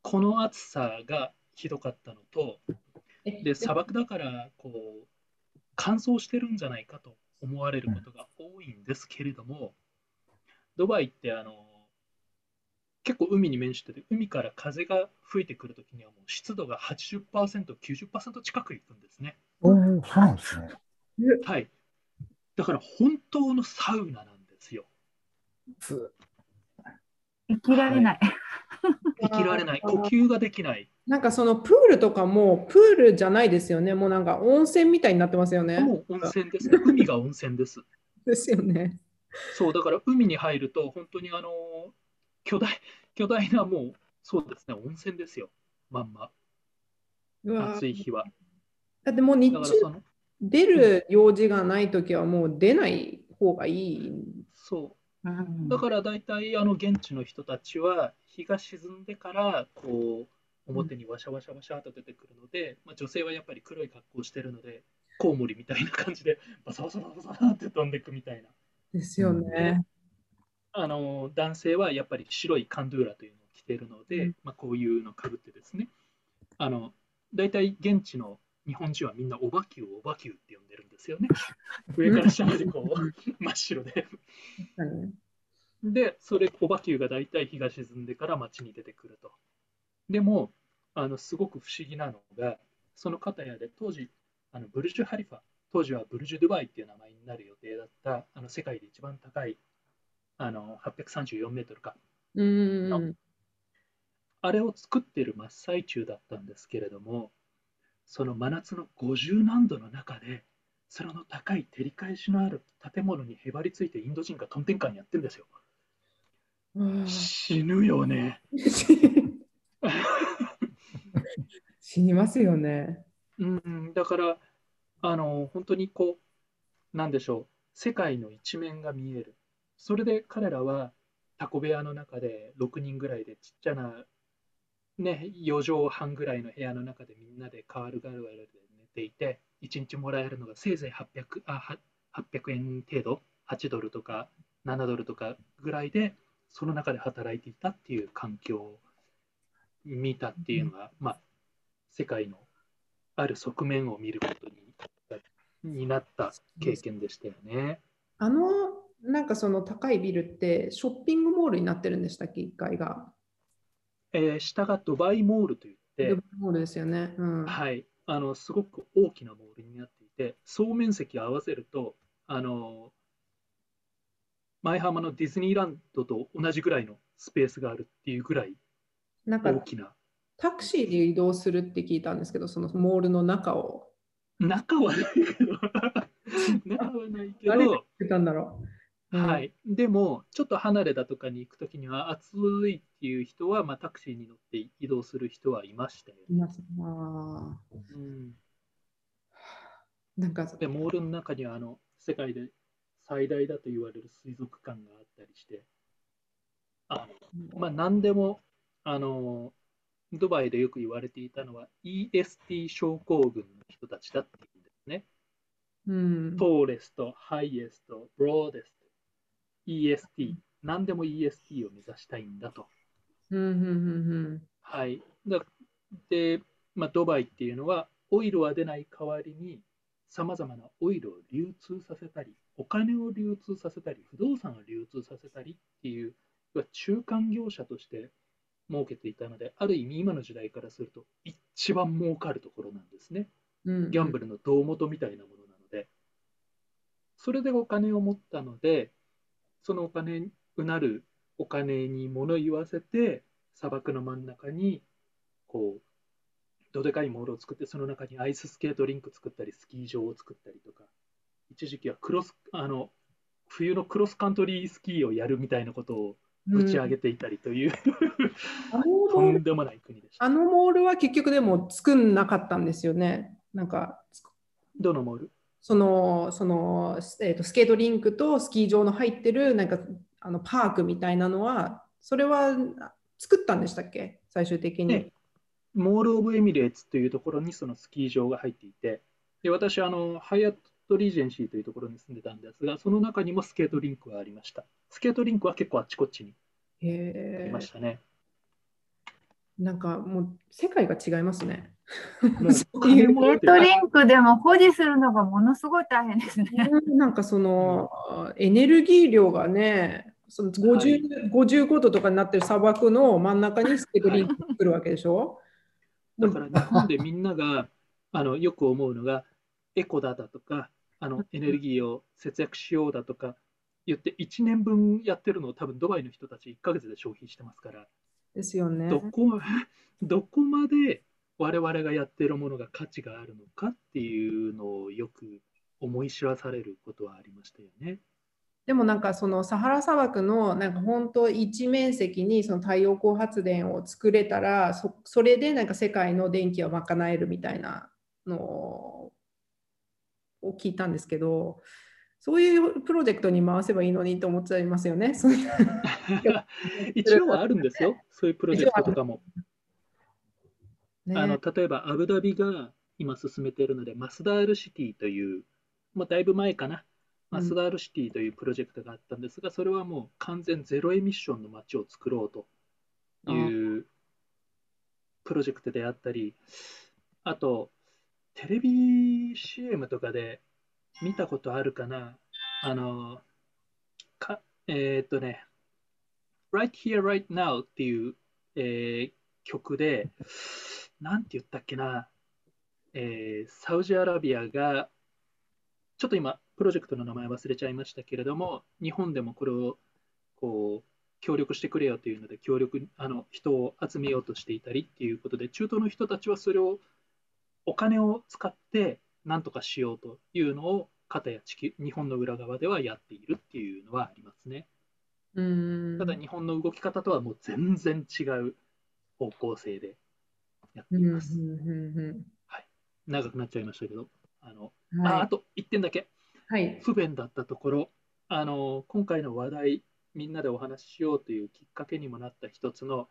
Speaker 3: この暑さがひどかったのと、で砂漠だからこう乾燥してるんじゃないかと思われることが多いんですけれども、ドバイってあの結構海に面してて、海から風が吹いてくるときにはもう湿度が80%、90%近くいくんですね。
Speaker 4: おお、そうなんですね。
Speaker 3: はい。だから本当のサウナなんですよ。
Speaker 4: す
Speaker 2: 生きられない。
Speaker 3: 生きられない、<laughs> 呼吸ができない。
Speaker 1: なんかそのプールとかもプールじゃないですよね。もうなんか温泉みたいになってますよね。
Speaker 3: もう温泉ですね。海が温泉です。<laughs>
Speaker 1: ですよね。
Speaker 3: そう、だから海に入ると、本当にあの巨大、<laughs> 巨大なもう、そうですね、温泉ですよ、まんま、暑い日は。
Speaker 1: だってもう日中出る用事がないときはもう出ない方がいい。
Speaker 3: そうう、
Speaker 2: ん
Speaker 3: だから大体あの現地の人たちは、日が沈んでから、こう、表にワシャワシャワシャと出てくるので、まあ、女性はやっぱり黒い格好をしてるのでコウモリみたいな感じでバサバサバサバサって飛んでいくみたいな。
Speaker 1: ですよね。
Speaker 3: あの男性はやっぱり白いカンドゥーラというのを着ているので、
Speaker 1: うん
Speaker 3: まあ、こういうのをかぶってですねあの大体現地の日本人はみんなオバキューをオバキューって呼んでるんですよね。<laughs> 上から下までこう真っ白で。で、それ、オバキューが大体日が沈んでから街に出てくると。でも、あのすごく不思議なのが、その片やで当時、あのブルジュ・ハリファ、当時はブルジュ・ドゥバイっていう名前になる予定だった、あの世界で一番高いあの834メートルか、
Speaker 1: うん。
Speaker 3: あれを作っている真っ最中だったんですけれども、その真夏の50何度の中で、その高い照り返しのある建物にへばりついてインド人がトンテンカンやってるんですよ。
Speaker 1: うん
Speaker 3: 死ぬよね。
Speaker 1: 死にますよね。
Speaker 3: うん、だから、あの、本当にこう、なんでしょう、世界の一面が見える。それで彼らは、タコ部屋の中で6人ぐらいでちっちゃな、ね、4畳半ぐらいの部屋の中でみんなで代わる代わるで寝ていて、1日もらえるのがせいぜい800、あ、は800円程度、8ドルとか7ドルとかぐらいで、その中で働いていたっていう環境を見たっていうのが、まあ、世界のある側面を見ることにになった経験でしたよね。
Speaker 1: あの、なんかその高いビルってショッピングモールになってるんでしたっけ、1階が。
Speaker 3: えー下がドバイモールといって
Speaker 1: ドバ、イモールですよね。うん。
Speaker 3: はい、あのすごく大きなモールになっていて、総面積を合わせると、あの舞浜のディズニーランドと同じぐらいのスペースがあるっていうぐらい
Speaker 1: なんか
Speaker 3: 大きな。
Speaker 1: タクシーで移動するって聞いたんですけど、そのモールの中を。
Speaker 3: 中はないけど、<laughs> 中はないけ
Speaker 1: 誰が
Speaker 3: ど、
Speaker 1: 言ったんだろう？うん。
Speaker 3: はい、でも、ちょっと離れたとかに行くときには、暑いっていう人は、まあ、タクシーに乗って移動する人はいましたよね。
Speaker 1: いますあ。
Speaker 3: うん、
Speaker 1: ーなんか、
Speaker 3: で、モールの中にはあの世界で最大だと言われる水族館があったりして、あのまあ、何でもあの、ドバイでよく言われていたのは EST 症候群の人たちだっていうんですね。
Speaker 1: うん、
Speaker 3: トーレスト、ハイエスト、ブローデスト、EST、何でも EST を目指したいんだと。
Speaker 1: うんうんうん
Speaker 3: はい。だで、まあ、ドバイっていうのは、オイルは出ない代わりに、さまざまなオイルを流通させたり、お金を流通させたり、不動産を流通させたりっていう、中間業者として設けていたので、ある意味今の時代からすると、一番儲かるところなんですね。
Speaker 1: うん。
Speaker 3: ギャンブルの胴元みたいなものなので、それでお金を持ったので、そのお金、うなるお金に物言わせて、砂漠の真ん中に、こう、どでかいモールを作って、その中にアイススケートリンク作ったり、スキー場を作ったりとか、一時期はクロス、あの、冬のクロスカントリースキーをやるみたいなことを打ち上げていたりという、
Speaker 1: あの
Speaker 3: と
Speaker 1: モール
Speaker 3: んでもない国でした。
Speaker 1: あのモールは結局でも作んなかったんですよね。なんか、
Speaker 3: どのモール？
Speaker 1: その、その、えーと、スケートリンクとスキー場の入ってる、なんか、あのパークみたいなのは、それは作ったんでしたっけ？最終的に。
Speaker 3: ねモール・オブ・エミレーツというところにそのスキー場が入っていて、で私あの、ハイアット・リージェンシーというところに住んでたんですが、その中にもスケートリンクはありました。スケートリンクは結構あっちこっちにあ、
Speaker 1: あ
Speaker 3: りましたね。
Speaker 1: ーなんかもう世界が違いますね。<laughs>
Speaker 3: もう。
Speaker 1: そういう
Speaker 2: スケートリンクでも保持するのがものすごい大変ですね。
Speaker 1: なんかその、エネルギー量がね、その
Speaker 3: は
Speaker 1: 50 55度とかになってる砂漠の真ん中にスケートリンク作るわけでしょ？
Speaker 3: だから日本でみんなが <laughs> あのよく思うのが、エコだだとか、あのエネルギーを節約しようだとか言って、1年分やってるのを多分ドバイの人たち1ヶ月で消費してますから、
Speaker 1: ですよね。
Speaker 3: どこ <laughs> どこまで我々がやっているものが価値があるのかっていうのをよく思い知らされることはありましたよね。
Speaker 1: でもなんかそのサハラ砂漠のなんか本当一面積にその太陽光発電を作れたらそそれでなんか世界の電気を賄えるみたいなのを聞いたんですけどそういうプロジェクトに回せばいいのにと思っちゃいますよね。<laughs>
Speaker 3: 一応はあるんですよ、そういうプロジェクトとかも。
Speaker 1: ね。
Speaker 3: あの例えばアブダビが今進めているので、マスダールシティという、もうだいぶ前かな、
Speaker 1: うん。
Speaker 3: マスダールシティというプロジェクトがあったんですが、それはもう完全ゼロエミッションの街を作ろうというプロジェクトであったり、あと、テレビ CM とかで見たことあるかな、あの、かえーっとね、Right Here, Right Now っていう、えー曲で、なんて言ったっけな、えーサウジアラビアが、ちょっと今、プロジェクトの名前忘れちゃいましたけれども、日本でもこれをこう協力してくれよというので、協力あの人を集めようとしていたりっていうことで、中東の人たちはそれをお金を使ってなんとかしようというのを、片や地球日本の裏側ではやっているっていうのはありますね。
Speaker 1: うん。
Speaker 3: ただ日本の動き方とはもう全然違う方向性でやっています。
Speaker 1: うん
Speaker 3: 長くなっちゃいましたけど、あの
Speaker 1: うん。はい。
Speaker 3: ああと1点だけ、
Speaker 1: はい。
Speaker 3: 不便だったところ、あの今回の話題、みんなでお話ししようというきっかけにもなった一つの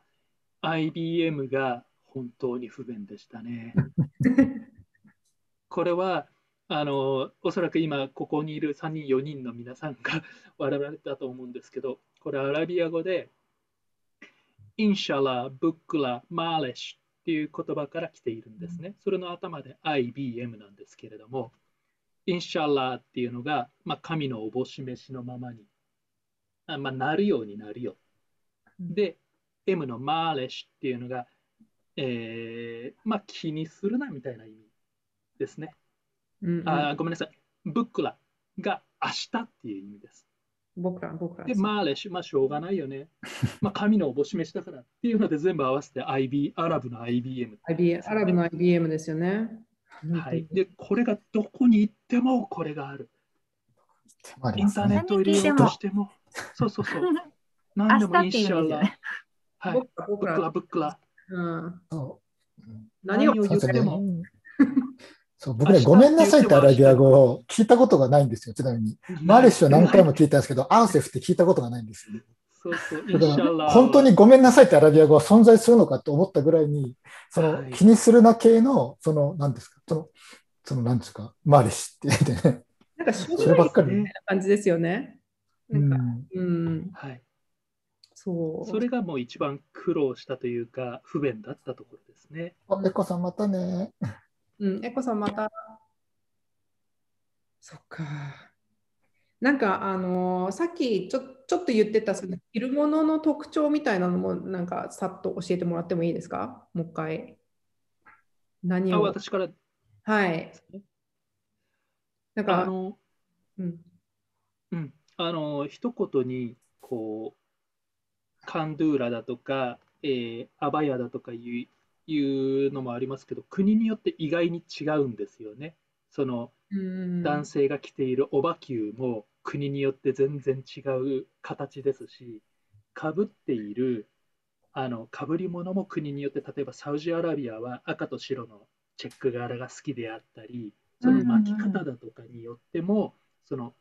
Speaker 3: IBM が本当に不便でしたね。<laughs> これはあのおそらく今ここにいる3人4人の皆さんが <laughs> 笑われたと思うんですけどこれアラビア語でインシャラ、ブックラ、マーレシュっていう言葉から来ているんですね。それの頭で IBM なんですけれどもインシャラっていうのが、まあ、神のおぼし飯のままにあ、まあ、なるようになるよ。で M のマーレシュっていうのが、えーまあ、気にするなみたいな意味ですね。
Speaker 1: うんうん
Speaker 3: あーごめんなさい。ブックラが明日っていう意味です。
Speaker 1: 僕ら、僕ら
Speaker 3: で、マーレシュ、まあ、しょうがないよね。<laughs> まあ、神のおぼし飯だからっていうので全部合わせて IB、アラブの IBM。
Speaker 1: IBM、アラブの IBM ですよね。
Speaker 3: はい。で、これがどこに行ってもこれがある。
Speaker 4: あり
Speaker 3: インターネットを入れようとしても、そうそうそう。<laughs> 何でも
Speaker 2: いう
Speaker 3: シャラ
Speaker 2: 意味ですよね。。
Speaker 3: はい。
Speaker 1: 僕ら、僕
Speaker 3: ブックラ、
Speaker 1: ら。
Speaker 3: ブックラ。
Speaker 1: うん。何を
Speaker 3: 言っても。
Speaker 4: そう僕ね、ごめんなさいってアラビア語を聞いたことがないんですよ、ちなみに。マーレッシュは何回も聞いたんですけど、アウセフって聞いたことがないんですよ。
Speaker 3: そうそう、イ
Speaker 4: だから、本当にごめんなさいってアラビア語は存在するのかと思ったぐらいに、その
Speaker 3: はい
Speaker 4: 気にするな系の、その、なんですか、その、その、なんですか、マーレッシュって言ってね。
Speaker 1: なんか、しょう
Speaker 4: そ
Speaker 1: がない
Speaker 4: ればっかり。
Speaker 1: みたいな感じですよね。なんか、
Speaker 4: うん
Speaker 1: うん、
Speaker 3: はい。
Speaker 1: そう。
Speaker 3: それがもう一番苦労したというか、不便だったところですね。
Speaker 4: あ、エコさんまたね。
Speaker 1: うん、エコさんまた。そっか。なんか、あのーさっきちょちょっと言ってた、その着るものの特徴みたいなのも、なんか、さっと教えてもらってもいいですか？もう一回。何
Speaker 3: あ、
Speaker 1: を。
Speaker 3: 私からで
Speaker 1: はい。なんか、
Speaker 3: あの、
Speaker 1: うん、
Speaker 3: うん、あの、一言に、こう、カンドゥーラだとか、えーアバヤだとかいういうのもありますけど、国によって意外に違うんですよね。その
Speaker 1: うん、
Speaker 3: 男性が着ているオバキューも国によって全然違う形ですし、かぶっているあのかぶり物も国によって、例えばサウジアラビアは赤と白のチェック柄が好きであったり、その巻き方だとかによっても、その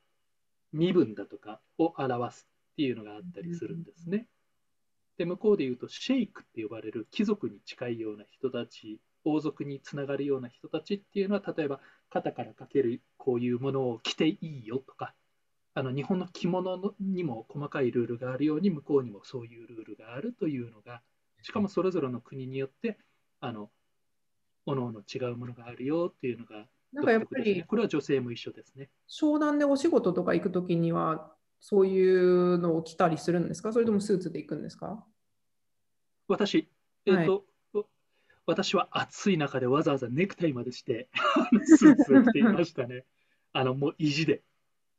Speaker 3: 身分だとかを表すっていうのがあったりするんですね。で、向こうで言うと、シェイクって呼ばれる貴族に近いような人たち、王族につながるような人たちっていうのは、例えば肩からかけるこういうものを着ていいよとか、あの日本の着物のにも細かいルールがあるように、向こうにもそういうルールがあるというのが、しかもそれぞれの国によって、あの、おのおの違うものがあるよっていうのが
Speaker 1: なんかやっぱり、
Speaker 3: これは女性も一緒ですね。
Speaker 1: 商談でお仕事とか行くときには、そういうのを着たりするんですか？それともスーツで行くんですか？
Speaker 3: 私、えっ、と、私は暑い中でわざわざネクタイまでして、<laughs> スーツを着ていましたね。あの、もう意地で、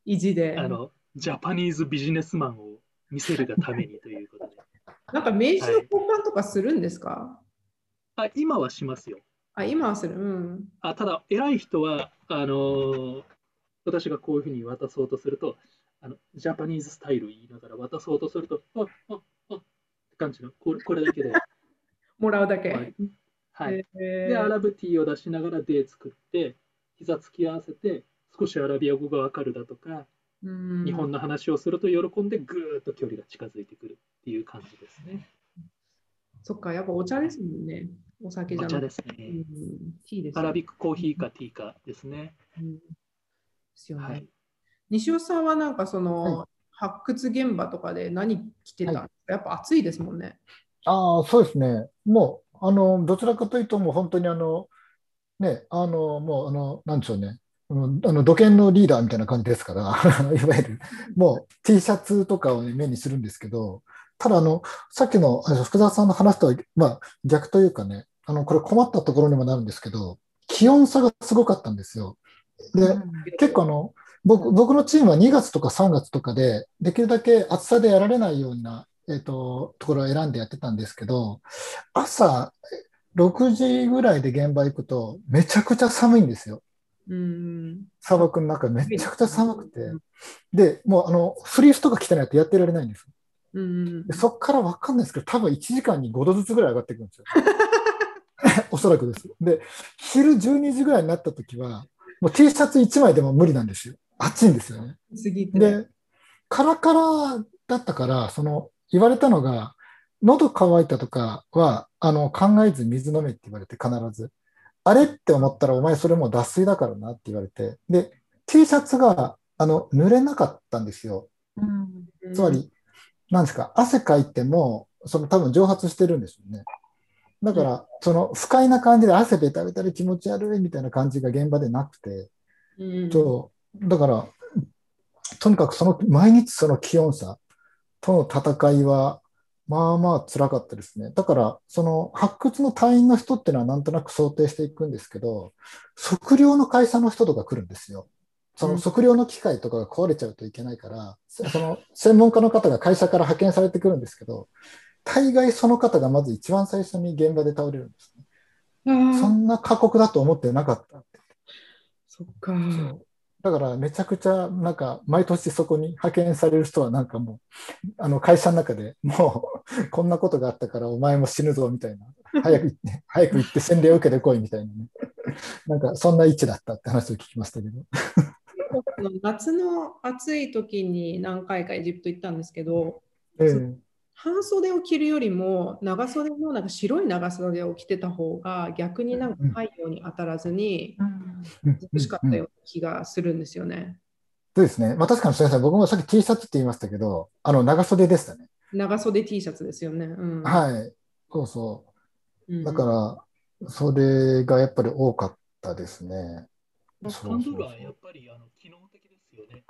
Speaker 1: 意地で。
Speaker 3: あの、ジャパニーズビジネスマンを見せるがためにということで。<laughs>
Speaker 1: なんか名刺の交換とかするんですか、
Speaker 3: あ、今はしますよ。
Speaker 1: あ、今はする。うん。
Speaker 3: あただ、偉い人は、あのー私がこういうふうに渡そうとすると、あのジャパニーズスタイル言いながら渡そうとすると、あ、あ、感じの、これこれだけで。<laughs>
Speaker 1: もらうだけ。
Speaker 3: はい。はい
Speaker 1: えー
Speaker 3: で、アラブティーを出しながらデー作って、膝つき合わせて、少しアラビア語がわかるだとか、
Speaker 1: うん
Speaker 3: 日本の話をすると喜んで、ぐーっと距離が近づいてくるっていう感じですね。
Speaker 1: そっか、やっぱお茶ですもんね。お酒じゃなくて。
Speaker 3: お茶ですね。
Speaker 1: うん、ティーです、
Speaker 3: アラビックコーヒーかティーかですね。
Speaker 1: うんですよね。
Speaker 3: はい。
Speaker 1: 西尾さんはなんかその、
Speaker 4: は
Speaker 1: 発掘現場とかで何着てたんですか、やっぱ暑いですもんね。
Speaker 4: ああ、そうですね。もう、あの、どちらかというと、もう本当にあの、ね、あの、もう、あの、なんでしょうね。あの、土建のリーダーみたいな感じですから、<laughs> いわゆる、もう T シャツとかを、ね、目にするんですけど、ただ、あの、さっきの福澤さんの話とは、まあ、逆というかね、あの、これ困ったところにもなるんですけど、気温差がすごかったんですよ。で、結構あの、僕僕のチームは2月とか3月とかで、できるだけ暑さでやられないような、えっと、ところを選んでやってたんですけど、朝6時ぐらいで現場行くと、めちゃくちゃ寒いんですよ。
Speaker 1: うん。
Speaker 4: 砂漠の中、めちゃくちゃ寒くて。で、もうあの、フリースとか着てないとやってられないんです。
Speaker 1: うん
Speaker 4: でそっからわかんないですけど、多分1時間に5度ずつぐらい上がってくるんですよ。<laughs> おそらくです。で、昼12時ぐらいになった時は、もう T シャツ1枚でも無理なんですよ。暑いんですよね。で、カラカラだったから、その、言われたのが、喉乾いたとかは、あの、考えず水飲めって言われて必ず。あれって思ったら、お前それもう脱水だからなって言われて。で、T シャツが、あの、濡れなかったんですよ。
Speaker 2: うん
Speaker 1: うん
Speaker 4: つま、り、なんですか、汗かいても、その多分蒸発してるんですよね。だから、その不快な感じで汗べたべたで気持ち悪いみたいな感じが現場でなくて、
Speaker 1: うん
Speaker 4: そう、だから、とにかくその毎日その気温差との戦いは、まあまあ辛かったですね。だから、その発掘の隊員の人っていうのはなんとなく想定していくんですけど、測量の会社の人とか来るんですよ。その測量の機械とかが壊れちゃうといけないから、その専門家の方が会社から派遣されてくるんですけど、大概その方がまず一番最初に現場で倒れるんですね。
Speaker 1: あー
Speaker 4: そんな過酷だと思ってなかった。
Speaker 1: そっか。
Speaker 4: だからめちゃくちゃなんか毎年そこに派遣される人はなんかもうあの会社の中でもう <laughs> こんなことがあったからお前も死ぬぞみたいな。早く行って早く行って洗礼を受けてこいみたいなね。なんかそんな位置だったって話を聞きましたけど。<laughs>
Speaker 1: 夏の暑い時に何回かエジプト行ったんですけど、
Speaker 4: ええ
Speaker 1: 半袖を着るよりも長袖のなんか白い長袖を着てた方が逆になんか太陽に当たらずに
Speaker 2: うん。
Speaker 1: 涼しかったような気がするんですよね。
Speaker 4: そうですね、まあ、確かにすみません。僕もさっき T シャツって言いましたけどあの長袖でしたね、
Speaker 1: 長袖 T シャツですよね。うん、
Speaker 4: はい。そうそう。
Speaker 1: うん
Speaker 4: だからそれがやっぱり多かったですね。
Speaker 3: まあ、
Speaker 4: そう
Speaker 3: カンドやっぱりあの機能的ですよね。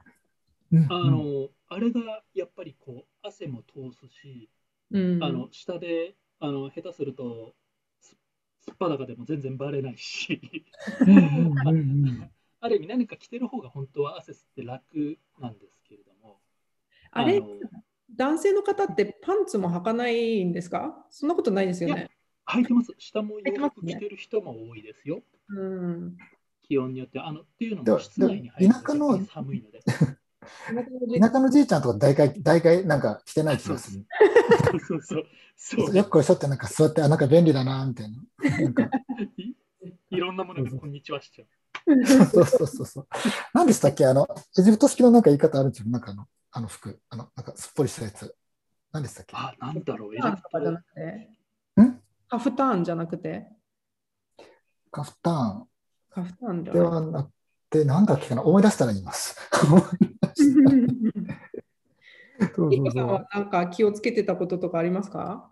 Speaker 4: うん。
Speaker 3: あの、あれがやっぱりこう汗も通すし、
Speaker 1: うん、
Speaker 3: あの下であの下手するとすすっぱだかでも全然バレないし、
Speaker 4: うんうんうんうん <laughs>
Speaker 3: ある意味何か着てる方が本当は汗吸って楽なんですけれども、
Speaker 1: あれ？
Speaker 3: の
Speaker 1: 男性の方ってパンツも履かないんですか？そんなことないですよ
Speaker 3: い
Speaker 1: ね。
Speaker 3: 履いてます。下も
Speaker 1: いて
Speaker 3: 洋
Speaker 1: ますね
Speaker 3: 服着てる人も多いですよ。
Speaker 1: うん、
Speaker 3: 気温によって。あのっていうの
Speaker 4: でも
Speaker 3: も室内に入ると寒いので。
Speaker 4: 田舎のじいちゃんとか大概、大概なんか着てない気がする。
Speaker 3: そうそうそう。そ <laughs> う
Speaker 4: よくこれしょってなんか座って、あ、なんか便利だな、みたいな。なんか <laughs>
Speaker 3: いいろんなものがこんにちはしちゃう。
Speaker 4: そうそうそうそう。何でしたっけ？あの、エジプト式のなんか言い方あるんですよ。なんかあの、あの服。あの、なんかすっぽりしたやつ。何でしたっけ？
Speaker 3: あ、なんだろう、エジプ
Speaker 1: カフターンとかじゃな
Speaker 3: ト。
Speaker 1: くて
Speaker 4: ん？
Speaker 1: カフターンじゃなくて
Speaker 4: カフターン
Speaker 1: カフターンで
Speaker 4: で
Speaker 1: は
Speaker 4: はなくて、なんだっけかな？思い出したら言います。<laughs> そう
Speaker 1: リ
Speaker 4: そうそう。
Speaker 1: カさんは。なんか気をつけてたこととかありますか？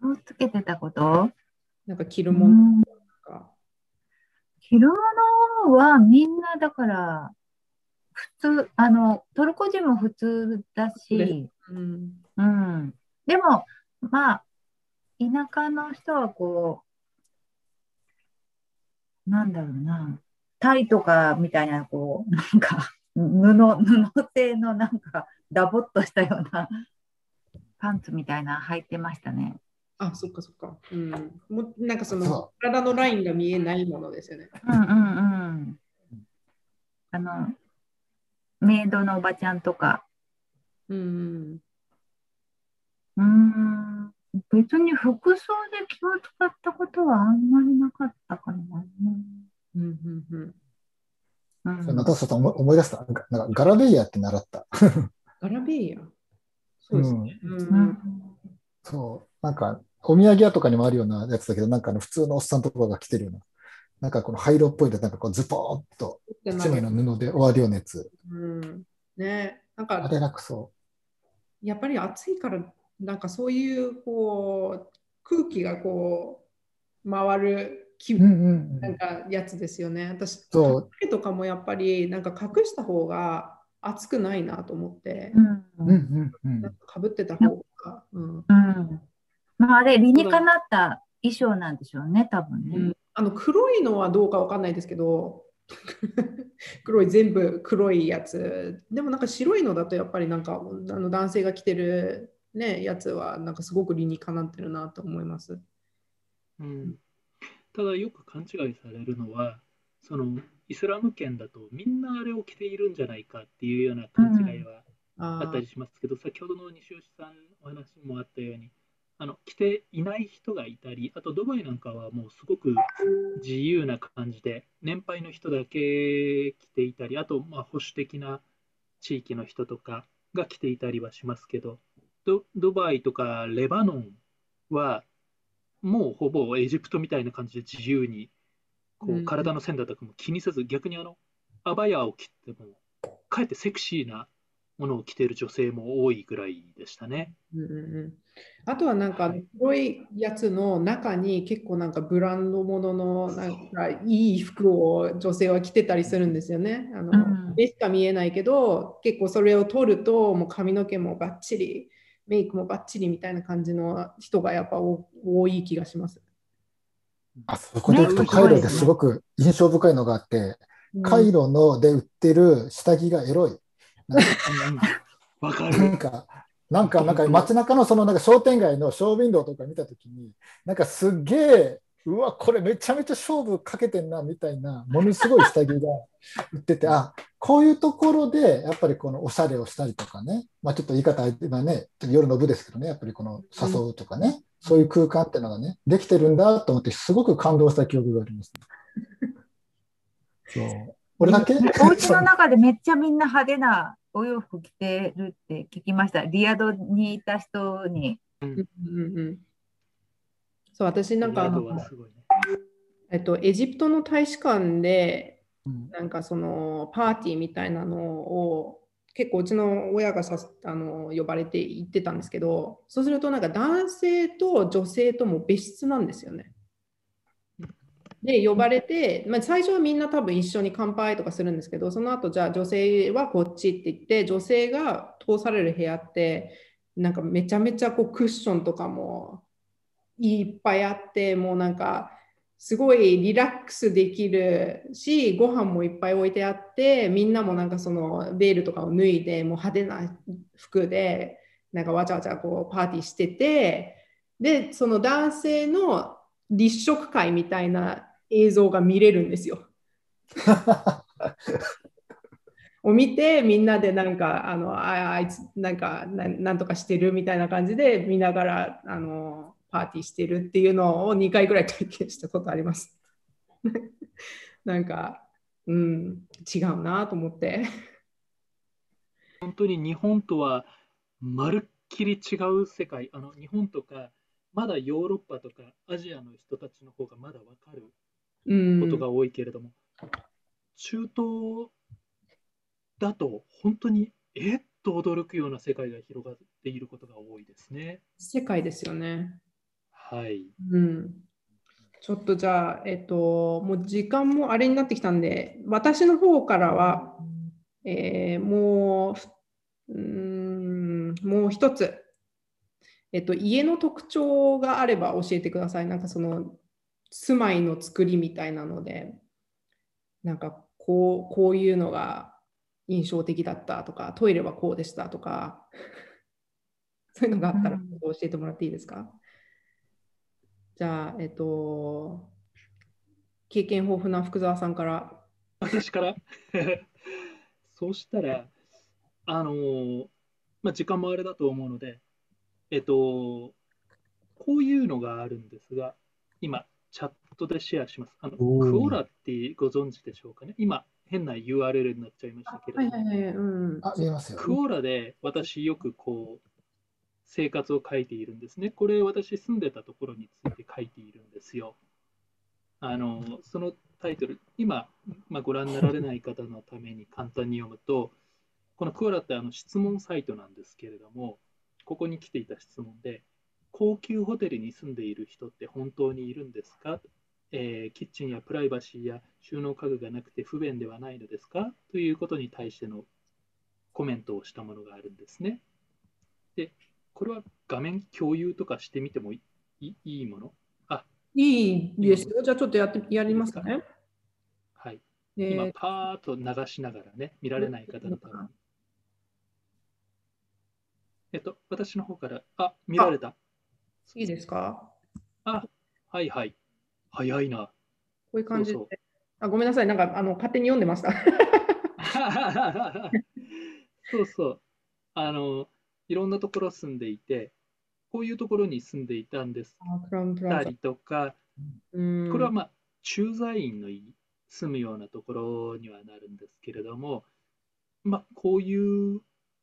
Speaker 2: 気をつけてたこと？
Speaker 1: なんか着る
Speaker 2: う
Speaker 1: もの
Speaker 2: ん
Speaker 1: とか。
Speaker 2: 着るものはみんなだから普通あのトルコ人も普通だし、
Speaker 1: うん。
Speaker 2: うん、でもまあ田舎の人はこうなんだろうなタイとかみたいなこう <laughs> なんか布布製のなんかダボっとしたような <laughs> パンツみたいなの履いてましたね。
Speaker 1: あ、そっかそっか。うん、もうなんかその
Speaker 4: そ
Speaker 1: 体のラインが見えないものですよね。
Speaker 2: うんうんうん。あのメイドのおばちゃんとか
Speaker 1: うん。
Speaker 2: うーん別に服装で気を使ったことはあんまりなかったかな。
Speaker 1: うんうんうん。
Speaker 4: 中田さん思い出した。なんかなんかガラベイヤって習った。
Speaker 1: ガラベイヤ？そうですね。うん
Speaker 2: うん
Speaker 4: そう、なんか、お土産屋とかにもあるようなやつだけど、なんかあの普通のおっさんとかが着てるような、なんかこの灰色っぽいで、なんかこうズポーっと一枚の布で終わるようなやつ。
Speaker 1: うん。ねなんか
Speaker 4: あれ楽そ
Speaker 1: やっぱり暑いから、なんかそういうこう空気がこう回る気
Speaker 4: う。うんうんうん。
Speaker 1: なんかやつですよね。私、
Speaker 4: そう
Speaker 1: 髪とかもやっぱりなんか隠した方が暑くないなと思って、
Speaker 2: うん
Speaker 4: うんうんうん
Speaker 1: なんか被ってた方が、うん
Speaker 2: うんまあ、あれ、理にかなった衣装なんでしょうね、多分ね。
Speaker 1: うんあの黒いのはどうかわかんないですけど、<laughs> 黒い全部黒いやつ。でもなんか白いのだとやっぱりなんかあの男性が着てる、ね、やつはなんかすごく理にかなってるなと思います。
Speaker 3: うん、ただよく勘違いされるのはそのイスラム圏だとみんなあれを着ているんじゃないかっていうような勘違いは
Speaker 1: あ
Speaker 3: ったりしますけど、先ほどの西吉さんお話にもあったようにあの着ていない人がいたりあとドバイなんかはもうすごく自由な感じで年配の人だけ着ていたりあとまあ保守的な地域の人とかが着ていたりはしますけどドドバイとかレバノンはもうほぼエジプトみたいな感じで自由にこ
Speaker 1: う
Speaker 3: 体の線だとかも気にせず逆にあのアバヤを着てもかえってセクシーなものを着ている女性も多いぐらいでしたね。
Speaker 1: うんうんうんあとはなんか黒いやつの中に結構なんかブランドもののなんかいい服を女性は着てたりするんですよね。あの
Speaker 2: うん
Speaker 1: 目しか見えないけど結構それを取るともう髪の毛もバッチリメイクもバッチリみたいな感じの人がやっぱ多多い気がします。
Speaker 4: あそこで行くと、
Speaker 2: ね
Speaker 4: カイロですごく印象深いのがあって、カイロので売ってる下着がエロい。なんか
Speaker 3: うんわかる。
Speaker 4: なんか、なんか、なんか街中のそのなんか商店街のショーウィンドウとか見たときに、なんかすっげえ、うわ、これめちゃめちゃ勝負かけてんなみたいな、ものすごい下着が売ってて、あこういうところで、やっぱりこのおしゃれをしたりとかね、まあ、ちょっと言い方、今ね、ちょっと夜の部ですけどね、やっぱりこの誘うとかね、そういう空間っていうのがね、できてるんだと思って、すごく感動した記憶があります、そう俺だけ？
Speaker 2: ねお家の中でめっちゃみんな派手なお洋服着てるって聞きました。リヤドにいた人に。
Speaker 3: うん
Speaker 1: うんうんうんそう私なんかえっと、エジプトの大使館で
Speaker 4: うん
Speaker 1: なんかそのパーティーみたいなのを結構うちの親がさあの呼ばれて行ってたんですけどそうするとなんか男性と女性とも別室なんですよね。で呼ばれて、まあ、最初はみんな多分一緒に乾杯とかするんですけどその後じゃあ女性はこっちって言って女性が通される部屋ってなんかめちゃめちゃこうクッションとかもいっぱいあってもうなんかすごいリラックスできるしご飯もいっぱい置いてあってみんなもなんかそのベールとかを脱いでもう派手な服でなんかわちゃわちゃこうパーティーしててでその男性の立食会みたいな映像が見れるんですよ。<laughs> を見てみんなでなんかあのああいつなんかなんとかしてるみたいな感じで見ながらあのパーティーしてるっていうのを2回ぐらい体験したことあります。<laughs> なんか、うん、違うなと思って。
Speaker 3: 本当に日本とはまるっきり違う世界。あの日本とか、まだヨーロッパとかアジアの人たちの方がまだわかる
Speaker 1: うん、
Speaker 3: ことが多いけれども、中東だと本当にえっと驚くような世界が広がっていることが多いですね。
Speaker 1: 世界ですよね。
Speaker 3: はい。
Speaker 1: うん。ちょっとじゃあ、えっと、もう時間もあれになってきたんで、私の方からは、えーもう、うん、もう一つ、えっと、家の特徴があれば教えてください。なんかその、住まいの作りみたいなので、なんかこう、こういうのが印象的だったとか、トイレはこうでしたとか、<laughs> そういうのがあったら教えてもらっていいですか？じゃあ、えっと、経験豊富な福沢さんから。
Speaker 3: 私から？<laughs> そうしたら、あのまあ、時間もあれだと思うので、えっと、こういうのがあるんですが、今、チャットでシェアします。あのクオラってご存知でしょうかね？今、変な URL になっちゃいましたけれども、
Speaker 1: はいはいはい、うん。
Speaker 4: あ、見えますよ。
Speaker 3: クオラで私よくこう、生活を書いているんですね。これ私住んでたところについて書いているんですよ。あのそのタイトル、今、まあ、ご覧になられない方のために簡単に読むと、このクオラってあの質問サイトなんですけれども、ここに来ていた質問で、高級ホテルに住んでいる人って本当にいるんですか、えー、キッチンやプライバシーや収納家具がなくて不便ではないのですか？ということに対してのコメントをしたものがあるんですね。で、これは画面共有とかしてみてもいいいいもの？あ
Speaker 1: いいですよ。じゃあちょっとやってやりますかね。
Speaker 3: はい。えー、今、パーッと流しながらね、見られない方のために。えっと、私の方から、あ、見られた。
Speaker 1: いいですか？
Speaker 3: あ、はいはい。早いな。こ
Speaker 1: ういう感じで。そうそうあごめんなさい、なんかあの勝手に読んでました。<laughs>
Speaker 3: そうそう。あの、いろんなところ住んでいて、こういうところに住んでいたんです。たりとか、これはまあ、駐在員の住むようなところにはなるんですけれども、まあ、こういう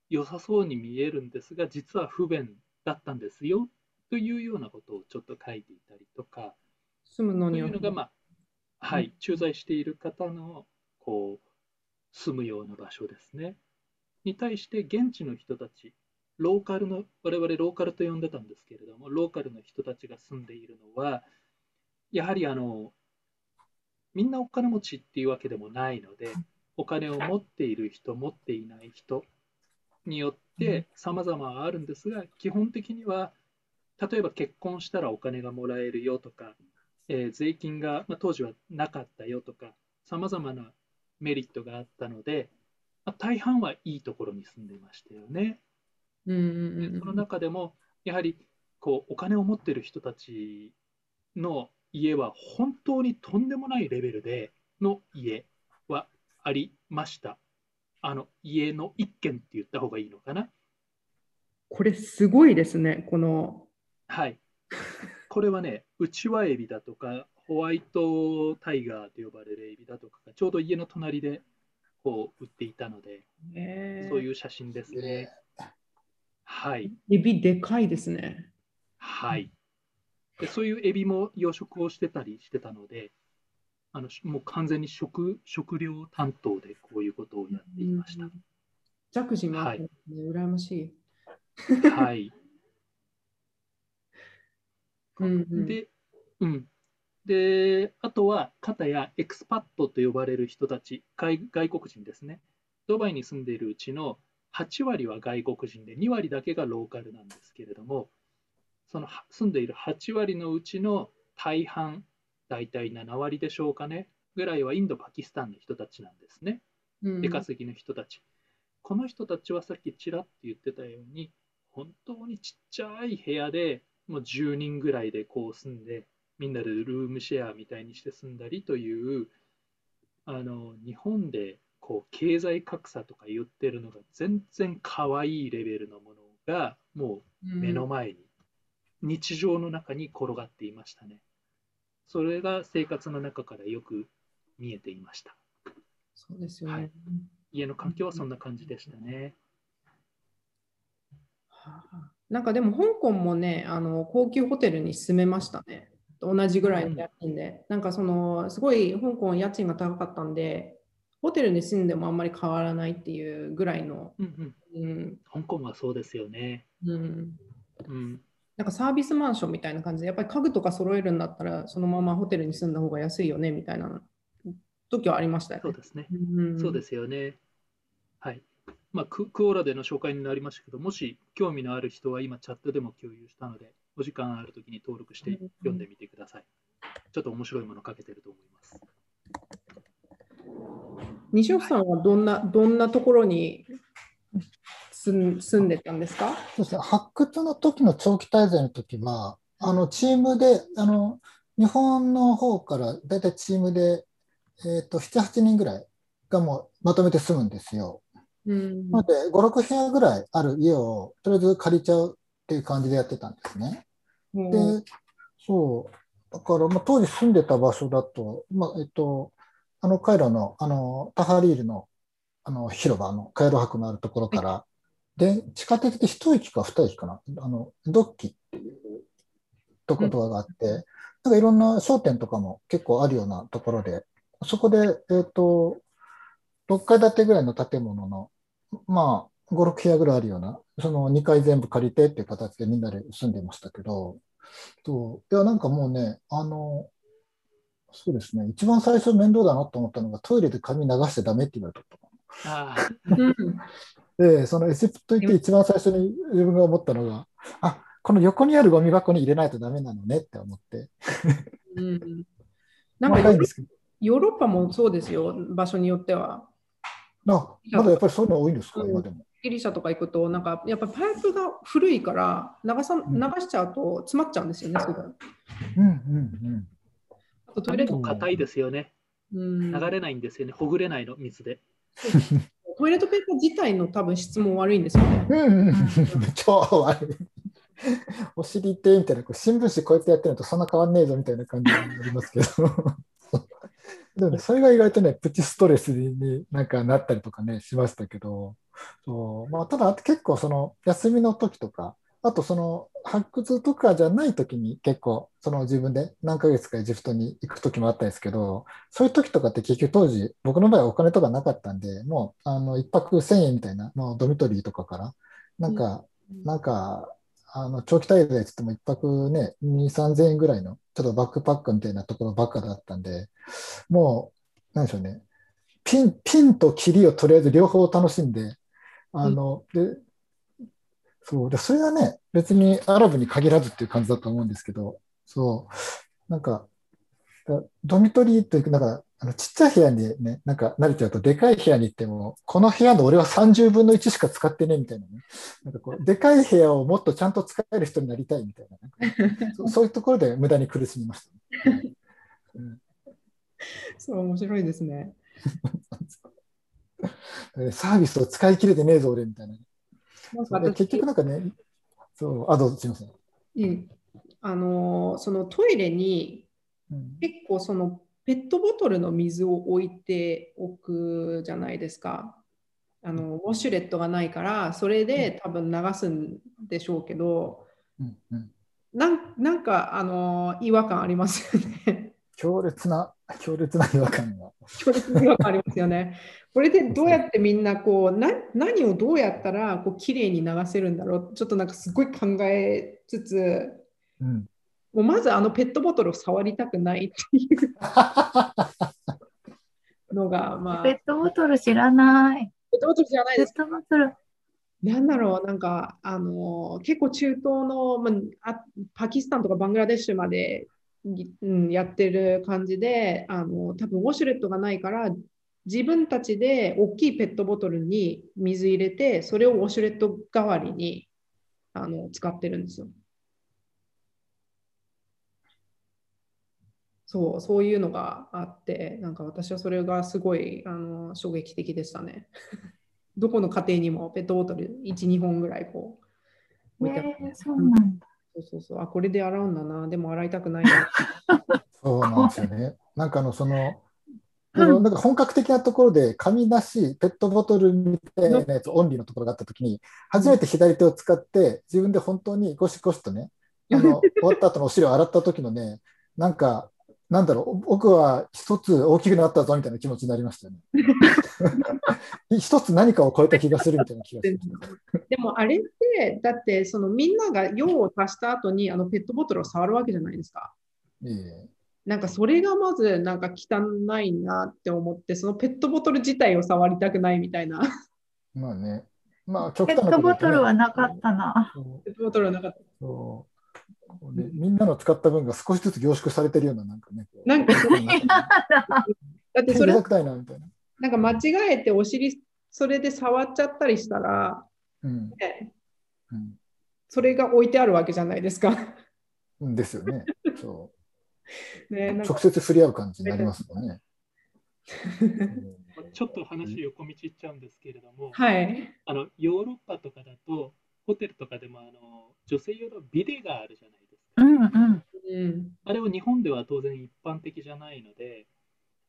Speaker 3: 良さそうに見えるんですが、実は不便だったんですよというようなことをちょっと書いていたりとか、
Speaker 1: 住むのに
Speaker 3: というのが、まあはい、駐在している方のこう住むような場所ですね。に対して現地の人たち、ローカルの、我々ローカルと呼んでたんですけれども、ローカルの人たちが住んでいるのは、やはりあのみんなお金持ちっていうわけでもないので、お金を持っている人、持っていない人によって様々あるんですが、基本的には、例えば結婚したらお金がもらえるよとか、えー、税金が、まあ、当時はなかったよとか、様々なメリットがあったので、まあ、大半はいいところに住んでいましたよね。
Speaker 1: うんうんうん、
Speaker 3: その中でも、やはりこうお金を持っている人たちの家は本当にとんでもないレベルでの家はありました。あの家の一軒って言った方がいいのかな？
Speaker 1: これすごいですね、この。
Speaker 3: はい。これはね、うちわエビだとか、ホワイトタイガーと呼ばれるエビだとかがちょうど家の隣でこう売っていたので、そういう写真ですね。はい。
Speaker 1: エビでかいですね。
Speaker 3: はい。でそういうエビも養殖をしてたりしてたので、あのもう完全に食食料担当でこういうことをやっていました。
Speaker 1: ジャクジもあって、ね、はい、羨まし
Speaker 3: い。はい。<laughs>
Speaker 1: うんうん、
Speaker 3: で、うん。で、あとは、方やエクスパットと呼ばれる人たち、外国人ですね。ドバイに住んでいるうちの8割は外国人で、2割だけがローカルなんですけれども、その住んでいる8割のうちの大半、大体7割でしょうかね、ぐらいはインド、パキスタンの人たちなんですね。出稼ぎの人たち。この人たちはさっきちらっと言ってたように、本当にちっちゃい部屋でもう10人ぐらいでこう住んで、みんなでルームシェアみたいにして住んだりという、あの日本でこう経済格差とか言ってるのが全然可愛いレベルのものがもう目の前に、日常の中に転がっていましたね。それが生活の中からよく見えていました。
Speaker 1: そうですよね、はい、
Speaker 3: 家の環境はそんな感じでしたね。
Speaker 1: はあなんかでも香港もね、あの高級ホテルに住めましたね。同じぐらいの家賃で。うん、なんかその、すごい香港家賃が高かったんで、ホテルに住んでもあんまり変わらないっていうぐらいの。
Speaker 3: うんうんうん、香港はそうですよね。
Speaker 1: うん。うん、なんかサービスマンションみたいな感じで、やっぱり家具とか揃えるんだったら、そのままホテルに住んだ方が安いよねみたいな時はありましたよ
Speaker 3: ね。そうですね。うん、そうですよね。はい。まあ、ククオラでの紹介になりましたけど、もし興味のある人は今チャットでも共有したので、お時間あるときに登録して読んでみてください。ちょっと面白いもの書けてると思います。
Speaker 1: 西尾さんはどんなどんなところに住んでたんですか？
Speaker 4: そうですね、発掘の時の長期滞在の時は、あのチームであの、日本の方から大体チームで、えーと、と7、8人ぐらいがもうまとめて住むんですよ。
Speaker 1: うん、
Speaker 4: なので、5、6部屋ぐらいある家をとりあえず借りちゃうっていう感じでやってたんですね。
Speaker 1: うん、
Speaker 4: で、そう、だから、まあ、当時住んでた場所だと、まあ、えっと、あのカイロの、あの、タハリールの、あの、広場のカイロ博のあるところから、で、地下鉄で一駅か二駅かな、あの、ドッキっていうとことがあって、うん、なんかいろんな商店とかも結構あるようなところで、そこで、えっ、ー、と、6階建てぐらいの建物の、まあ、5、6部屋ぐらいあるような、その2階全部借りてっていう形でみんなで住んでましたけど、といや、なんかもうね、あの、そうですね、一番最初面倒だなと思ったのが、トイレで髪流しちゃダメって言われたと。あで、そのエジプト行って一番最初に自分が思ったのが、あこの横にあるゴミ箱に入れないとダメなのねって思って。
Speaker 1: うん、なんかヨーロッパもそうですよ、場所によっては。
Speaker 4: あまだやっぱりそういうの多いんですか、今でも。
Speaker 1: ギリシャとか行くと、なんかやっぱパイプが古いから流さ流しちゃうと詰まっちゃうんですよね、すごい。うんうんうん。
Speaker 3: あとトイレも硬いですよね。うん、流れないんですよね、ほぐれないの、水で。<laughs>
Speaker 1: トイレットペーパー自体の多分質も悪いんですよね。うんうん、<laughs>
Speaker 4: 超悪い。お尻ってみたいな、新聞紙こうやってやってるのとそんな変わんねえぞみたいな感じになりますけど。<laughs> でもね、それが意外とね、プチストレスになんかなったりとかね、しましたけど、そうまあ、ただ結構その休みの時とか、あとその発掘とかじゃない時に結構その自分で何ヶ月かエジプトに行く時もあったんですけど、そういう時とかって結局当時、僕の場合はお金とかなかったんで、もうあの1泊1000円みたいな、もうドミトリーとかから、なんか、うん、なんか、あの長期滞在って言っても1泊ね、2、3000円ぐらいのちょっとバックパックみたいなところばっかだったんで、もう、なんでしょうね、ピン、ピンと霧をとりあえず両方楽しんで、あの、うん、で、そうで、それはね、別にアラブに限らずっていう感じだと思うんですけど、そう、なんか、ドミトリーというか、なんか、あのちっちゃい部屋にね、なんか慣れちゃうと、でかい部屋に行っても、この部屋の俺は30分の1しか使ってねみたいなね。なんかこう、でかい部屋をもっとちゃんと使える人になりたいみたいな。な <laughs> そそういうところで無駄に苦しみました、ね
Speaker 1: うん、そう、面白いですね。<laughs>
Speaker 4: サービスを使い切れてねえぞ、俺みたいな。な結局なんかね、そう、あ、どうぞ、すみません。
Speaker 1: うん、あのそのトイレに、結構そのペットボトルの水を置いておくじゃないですか。あのウォシュレットがないからそれで多分流すんでしょうけど、うんうん、なんなんかあの違和感ありますよね。
Speaker 4: 強烈な強烈な違和感が。
Speaker 1: 強烈な違和感ありますよね。これでどうやってみんなこうな何をどうやったらこう綺麗に流せるんだろうちょっとなんかすごい考えつつ、うん、もうまずあのペットボトルを触りたくないっていう <laughs> のが、ま
Speaker 2: あ。ペットボトル知らない。
Speaker 1: ペットボトル知らないです。
Speaker 2: ペットボトル。
Speaker 1: なんだろう、なんか、あの結構中東の、まあ、パキスタンとかバングラデシュまで、うん、やってる感じで、あの多分ウォシュレットがないから、自分たちで大きいペットボトルに水入れて、それをウォシュレット代わりにあの使ってるんですよ。そうそういうのがあってなんか私はそれがすごいあの衝撃的でしたね。<laughs> どこの家庭にもペットボトル12本ぐらいこ
Speaker 2: う置いてあって、えー、そうなんだ
Speaker 1: そうそうそう。あこれで洗うんだな。でも洗いたくないな。<laughs>
Speaker 4: そうなんですよね。なんかあのそのなんか本格的なところで紙なしペットボトルみたいなやつオンリーのところがあったときに初めて左手を使って自分で本当にゴシゴシとねあの <laughs> 終わった後のお尻を洗った時のねなんかなんだろう、僕は一つ大きくなったぞみたいな気持ちになりましたね。<laughs> 一つ何かを超えた気がするみたいな気がする。<laughs>
Speaker 1: でもあれって、だってそのみんなが用を足した後にあのペットボトルを触るわけじゃないですか。ええなんかそれがまずなんか汚いなって思って、そのペットボトル自体を触りたくないみたいな。
Speaker 4: まあね。
Speaker 2: まあ、ペットボトルはなかったな。
Speaker 1: ペットボトルはなかった。そ
Speaker 4: うね、みんなの使った分が少しずつ凝縮されてるような、なんかね。
Speaker 1: なんか、<laughs> だってそれ、
Speaker 4: なん
Speaker 1: か間違えてお尻、それで触っちゃったりしたら、うんねうん、それが置いてあるわけじゃないですか。
Speaker 4: ですよね。そう。<laughs> ね、直接触れ合う感じになりますもんね。<laughs>
Speaker 3: ちょっと話横道いっちゃうんですけれども、
Speaker 1: はい、
Speaker 3: あのヨーロッパとかだと、ホテルとかでもあの女性用のビデがあるじゃないですか。うんうん、あれは日本では当然一般的じゃないので、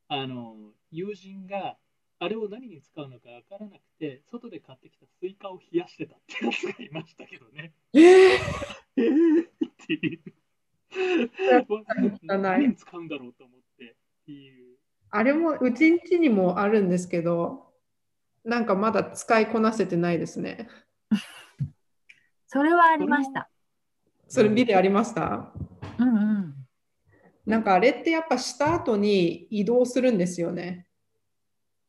Speaker 3: あの友人があれを何に使うのかわからなくて、外で買ってきたスイカを冷やしてたってやつがいましたけどね。
Speaker 1: えー、
Speaker 3: えーっていう。
Speaker 1: ない
Speaker 3: 何に使うんだろうと思ってっていう。
Speaker 1: あれもうちんちにもあるんですけど、なんかまだ使いこなせてないですね。<laughs>
Speaker 2: それはありました。
Speaker 1: それ見てありました？
Speaker 2: うんうん。
Speaker 1: なんかあれってやっぱした後に移動するんですよね。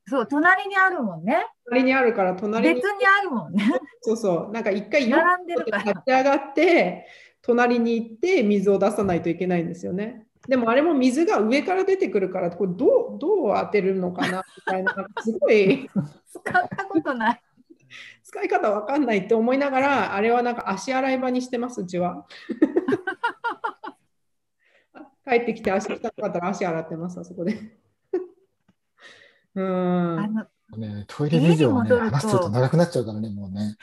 Speaker 2: そう、隣にあるもんね。
Speaker 1: 隣にあるから隣に
Speaker 2: 別にあるもんね。
Speaker 1: そうそうなんか一回
Speaker 2: 並んでるから
Speaker 1: 立ち上がって隣に行って水を出さないといけないんですよね。でもあれも水が上から出てくるからこれどうどう当てるのかなみたいなすごい <laughs>
Speaker 2: 使ったことない。<laughs>
Speaker 1: 使い方わかんないって思いながらあれはなんか足洗い場にしてますうちは。<laughs> 帰ってきて足汚かったら足洗ってますあそこで。う
Speaker 2: あ
Speaker 1: ん。
Speaker 2: の
Speaker 4: ね、トイレ事情はね、話すると長くなっちゃうからね、もうね。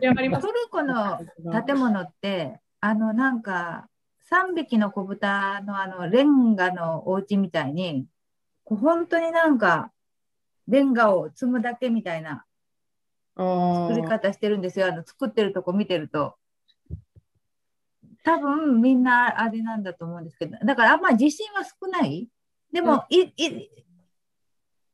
Speaker 1: いやあります
Speaker 2: トルコの建物って、あのなんか3匹の子豚のあのレンガのお家みたいに、こう本当になんかレンガを積むだけみたいな作り方してるんですよ。あの作ってるとこ見てると。多分みんなあれなんだと思うんですけど、だからあんまり地震は少ない。でも、いい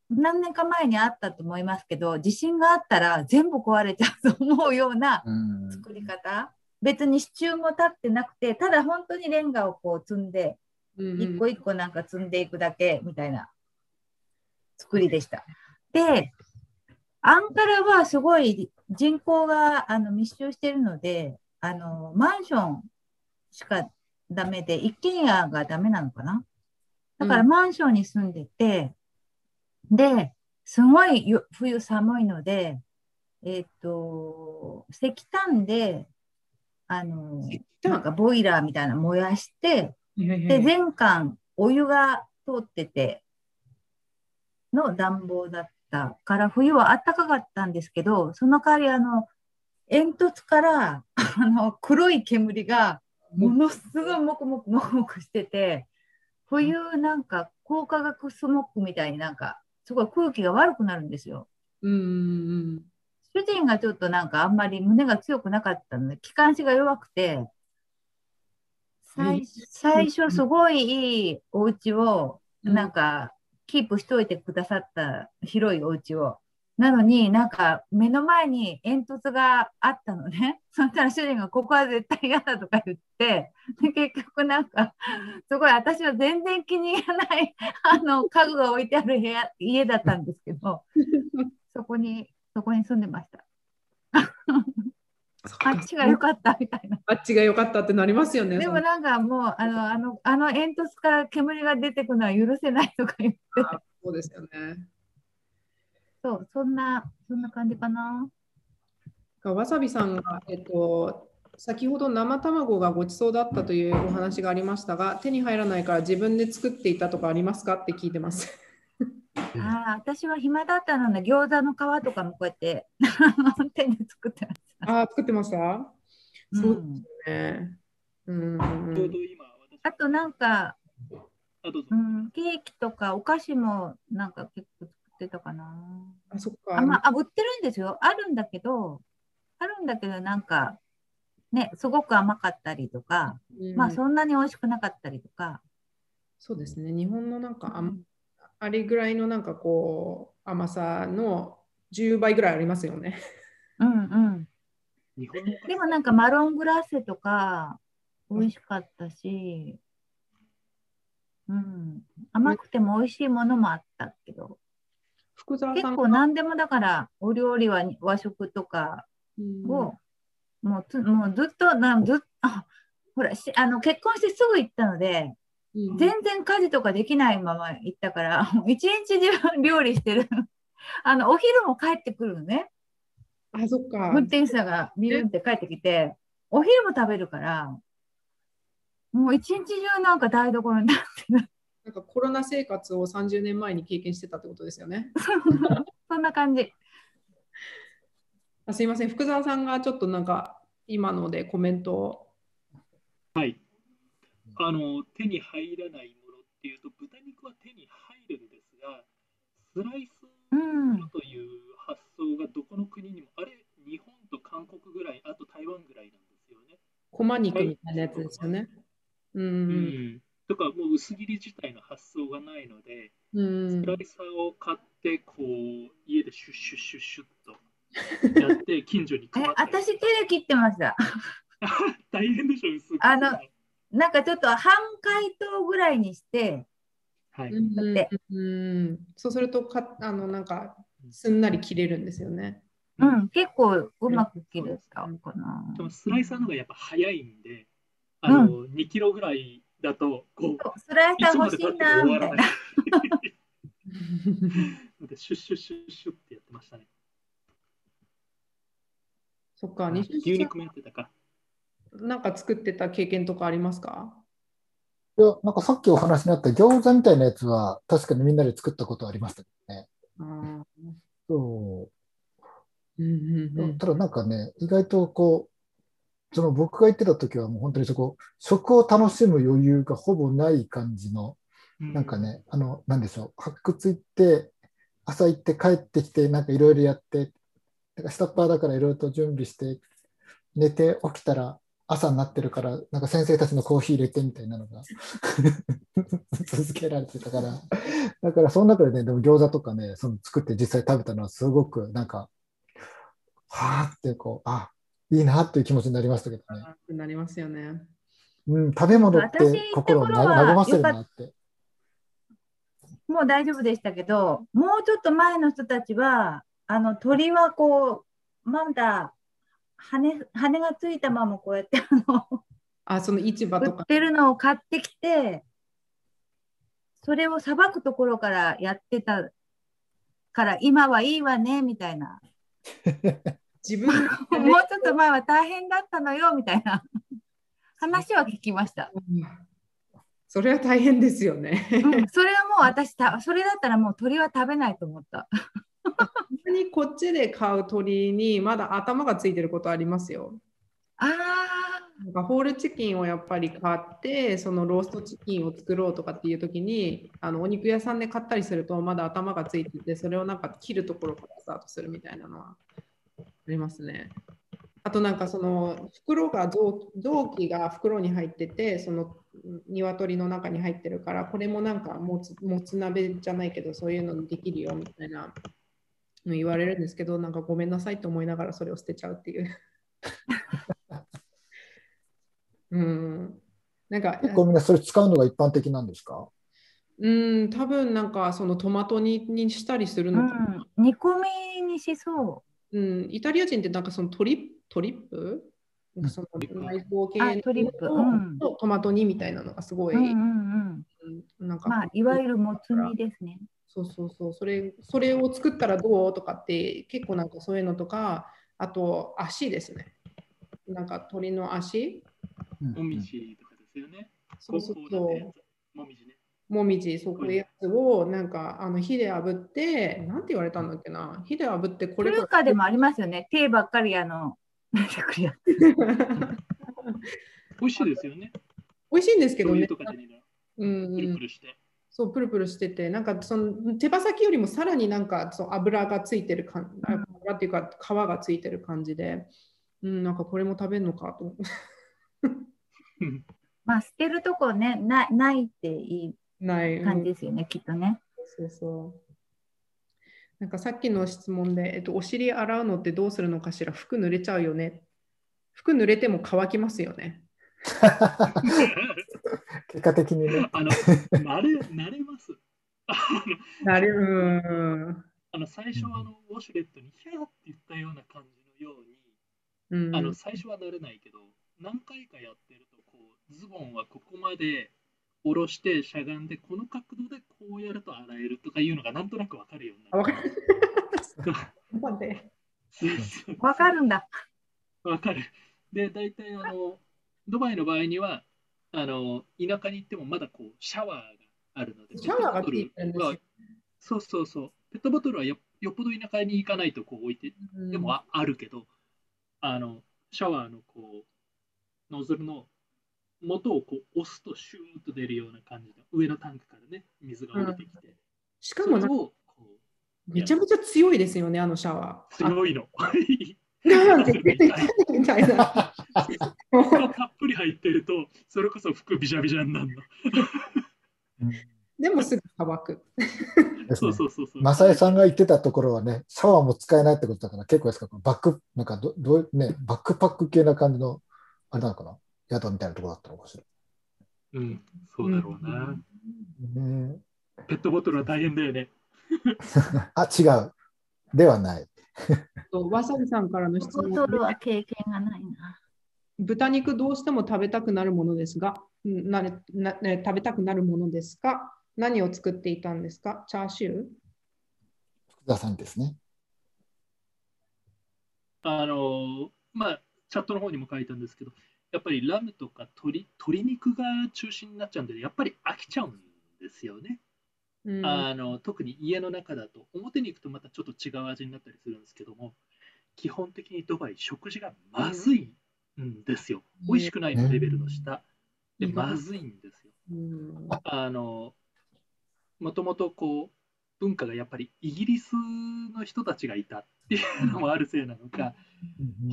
Speaker 2: 何年か前にあったと思いますけど、地震があったら全部壊れちゃうと思うような
Speaker 4: うん。
Speaker 2: 作り方。別に支柱も立ってなくて、ただ本当にレンガをこう積んで、
Speaker 1: うんうん
Speaker 2: 一個一個なんか積んでいくだけみたいな作りでした。で、アンカラはすごい人口があの密集しているので、あのマンションしかダメで、一軒家がダメなのかな？だから
Speaker 1: うん。
Speaker 2: マンションに住んでて、で、すごいよ冬寒いので、えっ、と、石炭で、あの、なんかボイラーみたいなの燃やして、で、全館お湯が通ってての暖房だったから、冬は暖かかったんですけど、その代わり、あの、煙突から、あの、黒い煙が、ものすごいもくもくもくもくしてて、冬なんか高化学スモッグみたいになんか、すごい空気が悪くなるんですよ。
Speaker 1: うんうん
Speaker 2: 主人がちょっとなんかあんまり胸が強くなかったので、気管支が弱くて、最最初すごいいいお家を
Speaker 1: うん
Speaker 2: なんかキープしといてくださった広いお家を。なのになんか目の前に煙突があったのね。<laughs> そしたら主人がここは絶対嫌だとか言って、で結局なんかすごい私は全然気に入らない <laughs> あの家具が置いてある部屋家だったんですけど、<laughs> そこにそこに住んでました。あっちが良かったみたいな。
Speaker 1: あっちが良かったってなりますよね。
Speaker 2: でもなんかもうあのあのあの煙突から煙が出てくのは許せないとか言って、
Speaker 1: そうですよね。
Speaker 2: そうそんなそんな感じかな。
Speaker 1: わさびさんが、えっと、先ほど生卵がごちそうだったというお話がありましたが、手に入らないから自分で作っていたとかありますかって聞いてます。
Speaker 2: ああ私は暇だったので餃子の皮とかもこうやって <laughs> 手で作ってました。
Speaker 1: ああ、作ってました？そう
Speaker 2: うん
Speaker 1: ですね。うん
Speaker 3: ちょうど今、私
Speaker 2: あとなんか、
Speaker 3: あ、どうぞ
Speaker 2: う。ん、ケーキとかお菓子もなんか結構作ってたかな。
Speaker 1: あ、そっか。
Speaker 2: あ、まあ、あ売ってるんですよ。あるんだけど、あるんだけどなんかね、すごく甘かったりとか、
Speaker 1: うん
Speaker 2: まあそんなに美味しくなかったりとか。
Speaker 1: そうですね。日本のなんかあんあれぐらいのなんかこう甘さの10倍ぐらいありますよね。
Speaker 2: うんうん。でもなんかマロングラッセとか美味しかったし、うん、甘くても美味しいものもあったけど、
Speaker 1: 福沢
Speaker 2: 結構何でもだからお料理は和食とか
Speaker 1: うん。
Speaker 2: を、もうつもうずっとなずっあほらしあの結婚してすぐ行ったので、
Speaker 1: うん。
Speaker 2: 全然家事とかできないまま行ったから、<laughs> 一日中料理してる。あのお昼も帰ってくるのね。
Speaker 1: あ、そっか。
Speaker 2: 運転手さんがビューンって帰ってきて、お昼も食べるから、もう一日中なんか台所になってる。
Speaker 1: なんかコロナ生活を30年前に経験してたってことですよね。<laughs>
Speaker 2: そんな感じ。
Speaker 1: あすいません、福沢さんがちょっとなんか今のでコメントを。
Speaker 3: はい。あの、手に入らないものっていうと、豚肉は手に入るんですが、スライス
Speaker 2: う
Speaker 3: 争がどこの国にも、あれ、日本と韓国ぐらい、あと台湾ぐらいなんですよね。
Speaker 1: コマニクみたいなやつですよね。う
Speaker 3: ん、とか、もう薄切り自体の発想がないので、
Speaker 1: うん、
Speaker 3: スライサーを買って、こう、家でシュッシュッシュッシュッと。<laughs> やって近所に
Speaker 2: え私手で切ってました。<laughs>
Speaker 3: 大変でしょ薄
Speaker 2: あのなんかちょっと半解凍ぐらいにして
Speaker 3: はい、
Speaker 1: うん、そうするとかあのなんかすんなり切れるんですよね。
Speaker 2: うん、結構うまく切れたかな。
Speaker 3: でもスライサーの方がやっぱ早いんで、あの、2キロぐらいだと、こう、
Speaker 2: スライサー欲しいな、みたい
Speaker 3: な <laughs> シュッシュッシュッシュッってやってましたね。
Speaker 1: そっか、
Speaker 3: 牛肉もやってたか。
Speaker 1: んなんか作ってた経験とかありますか？
Speaker 4: いや、なんかさっきお話にあった餃子みたいなやつは、確かにみんなで作ったことありましたけどね。
Speaker 1: う。ん
Speaker 4: ただなんかね、意外とこう、その僕が行ってた時はもう本当にそこ、食を楽しむ余裕がほぼない感じの、なんかね、あの、なんでしょう、発掘行って、朝行って帰ってきて、なんかいろいろやって、なんか下っ端だからいろいろと準備して、寝て起きたら朝になってるから、なんか先生たちのコーヒー入れてみたいなのが <laughs> 続けられてたから、だからその中でね、でも餃子とかね、その作って実際食べたのはすごくなんか、はーってこう、あ、いいなっていう気持ちになりましたけどね。
Speaker 1: なりますよね。
Speaker 4: うん、食べ物って心を和ませるなって。
Speaker 2: もう大丈夫でしたけど、もうちょっと前の人たちは、あの鳥はこう、まだ羽羽がついたままこうやってあの
Speaker 1: あ、その市場
Speaker 2: 売
Speaker 1: とか
Speaker 2: っ。てるのを買ってきて、それをさばくところからやってたから、今はいいわねみたいな、<laughs>
Speaker 1: 自分
Speaker 2: もうちょっと前は大変だったのよみたいな <laughs> 話は聞きました。
Speaker 1: それは大変ですよね。
Speaker 2: うん、それはもう私た、それだったらもう鳥は食べないと思った。
Speaker 1: 逆にこっちで買う鶏にまだ頭がついてることありますよ。
Speaker 2: あ
Speaker 1: なんかホールチキンをやっぱり買ってそのローストチキンを作ろうとかっていう時にあのお肉屋さんで買ったりするとまだ頭がついててそれをなんか切るところからスタートするみたいなのはありますね。あとなんかその袋が臓臓器が袋に入っててその鶏の中に入ってるからこれもなんかもつもつ鍋じゃないけどそういうのできるよみたいなの言われるんですけどなんかごめんなさいと思いながらそれを捨てちゃうっていう。<laughs> うん、なんか
Speaker 4: 結構みんなそれ使うのが一般的なんですか？
Speaker 1: うん、多分なんかそのトマト煮にしたりする
Speaker 2: う
Speaker 1: のかな、
Speaker 2: ん、煮込みにしそ
Speaker 1: うん、イタリア人ってなんかそのトリトリップ？なんかその
Speaker 3: トリップ
Speaker 1: 内臓系
Speaker 2: あトリップ
Speaker 1: の
Speaker 2: うん
Speaker 1: とトマト煮みたいなのがすご
Speaker 2: う。
Speaker 1: い、
Speaker 2: うんうんうん。
Speaker 1: うんなんか、
Speaker 2: まあ、いわゆるもつ煮ですね。
Speaker 1: そうそうそうそれそれを作ったらどうとかって結構なんかそういうのとかあと足ですねなんか鳥の足
Speaker 3: もみじとかですよね。
Speaker 1: そうそうそう
Speaker 3: もみじね。
Speaker 1: もみじ、そういうやつをなんかあの火で炙って、なんて言われたんだっけな、火で炙ってこれ
Speaker 2: 中華でもありますよね。手ばっかりあの、なんて <laughs>
Speaker 3: 美味しいですよね。
Speaker 1: 美味しいんですけどね。
Speaker 3: 醤油と、かでね、
Speaker 1: うん
Speaker 3: プルプルして。
Speaker 1: そうプルプルしてて、なんかその手羽先よりもさらになんかそう油がついてる感じ、油っていうか皮がついてる感じで、うん、なんかこれも食べるのかと。<laughs>
Speaker 2: まあ、捨てるとこね、なないってい
Speaker 1: ない。
Speaker 2: い感じですよね、きっとね。
Speaker 1: そうそう。なんかさっきの質問で、えっと、お尻洗うのってどうするのかしら？服濡れちゃうよね。服濡れても乾きますよね。<laughs>
Speaker 4: 結果的にね。
Speaker 3: あの、慣れ、慣れます。あの
Speaker 1: なるうん。
Speaker 3: あの最初はあのウォシュレットにヒャーって言ったような感じのように、
Speaker 1: うん、
Speaker 3: あの最初は慣れないけど、何回かやってるとこう、ズボンはここまで下ろしてしゃがんで、この角度でこうやると洗えるとかいうのがなんとなくわかるようになる。
Speaker 1: あわかる。
Speaker 2: んだ。
Speaker 3: わかる。で、大体あの、ドバイの場合には、あの、田舎に行ってもまだこう、シャワーがあるので、
Speaker 1: シャワーがついてるんですよ
Speaker 3: ペットボトルはそうそうそう。ペットボトルはよよっぽど田舎に行かないとこう置いて、
Speaker 1: うん
Speaker 3: でもああるけど、あの、シャワーのこう、ノズルの元をこう押すとシューッと出るような感じで、上のタンクからね、水が降りてきて、
Speaker 1: しかもなんか
Speaker 3: それをこう
Speaker 1: めちゃめちゃ強いですよね、あのシャワー。
Speaker 3: 強いの。
Speaker 1: あ <laughs> なんて出てきたみたいな。
Speaker 3: たっぷり入ってると、それこそ服ビジャビジャになるの。
Speaker 1: でもすぐ乾く。<laughs>
Speaker 3: そうそうそうそう。
Speaker 4: マサエさんが言ってたところはね、シャワーも使えないってことだから、結構ですか、バック、なんかど、どう、ね、バックパック系な感じの、あれなのかな宿みたいなところだったのかしら。
Speaker 3: うん、そうだろうな。
Speaker 4: ね、
Speaker 3: ペットボトルは大変だよね。<laughs>
Speaker 4: あ、違う。ではない。
Speaker 1: わさびさんからの質問。
Speaker 2: ボトルは経験がないな。
Speaker 1: 豚肉どうしても食べたくなるものですが、なれなね、食べたくなるものですか？何を作っていたんですか？チャーシュー？
Speaker 4: 福田さんですね。
Speaker 3: あの、まあ、チャットの方にも書いたんですけど、やっぱりラムとか鶏鶏肉が中心になっちゃうんで、やっぱり飽きちゃうんですよね。
Speaker 1: うん
Speaker 3: あの特に家の中だと、表に行くとまたちょっと違う味になったりするんですけども、基本的にドバイ、食事がまずいんですよ。美味しくないのレベルの下。で、まずいんですよ。
Speaker 1: うん
Speaker 3: あの、もともとこう、文化がやっぱりイギリスの人たちがいたっていうのもあるせいなのか、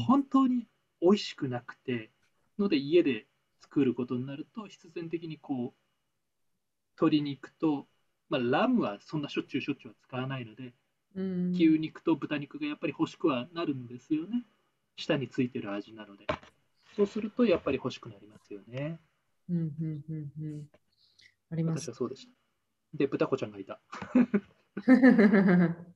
Speaker 3: 本当に美味しくなくて、ので家で作ることになると、必然的にこう、鶏肉と、まあ、ラムはそんなしょっちゅうしょっちゅうは使わないので、
Speaker 1: うん
Speaker 3: 牛肉と豚肉がやっぱり欲しくはなるんですよね。下についてる味なので。そうするとやっぱり欲しくなりますよね。
Speaker 1: うんうんうんうんあります
Speaker 3: 私は。そうでした。で、豚子ちゃんがいた。<laughs>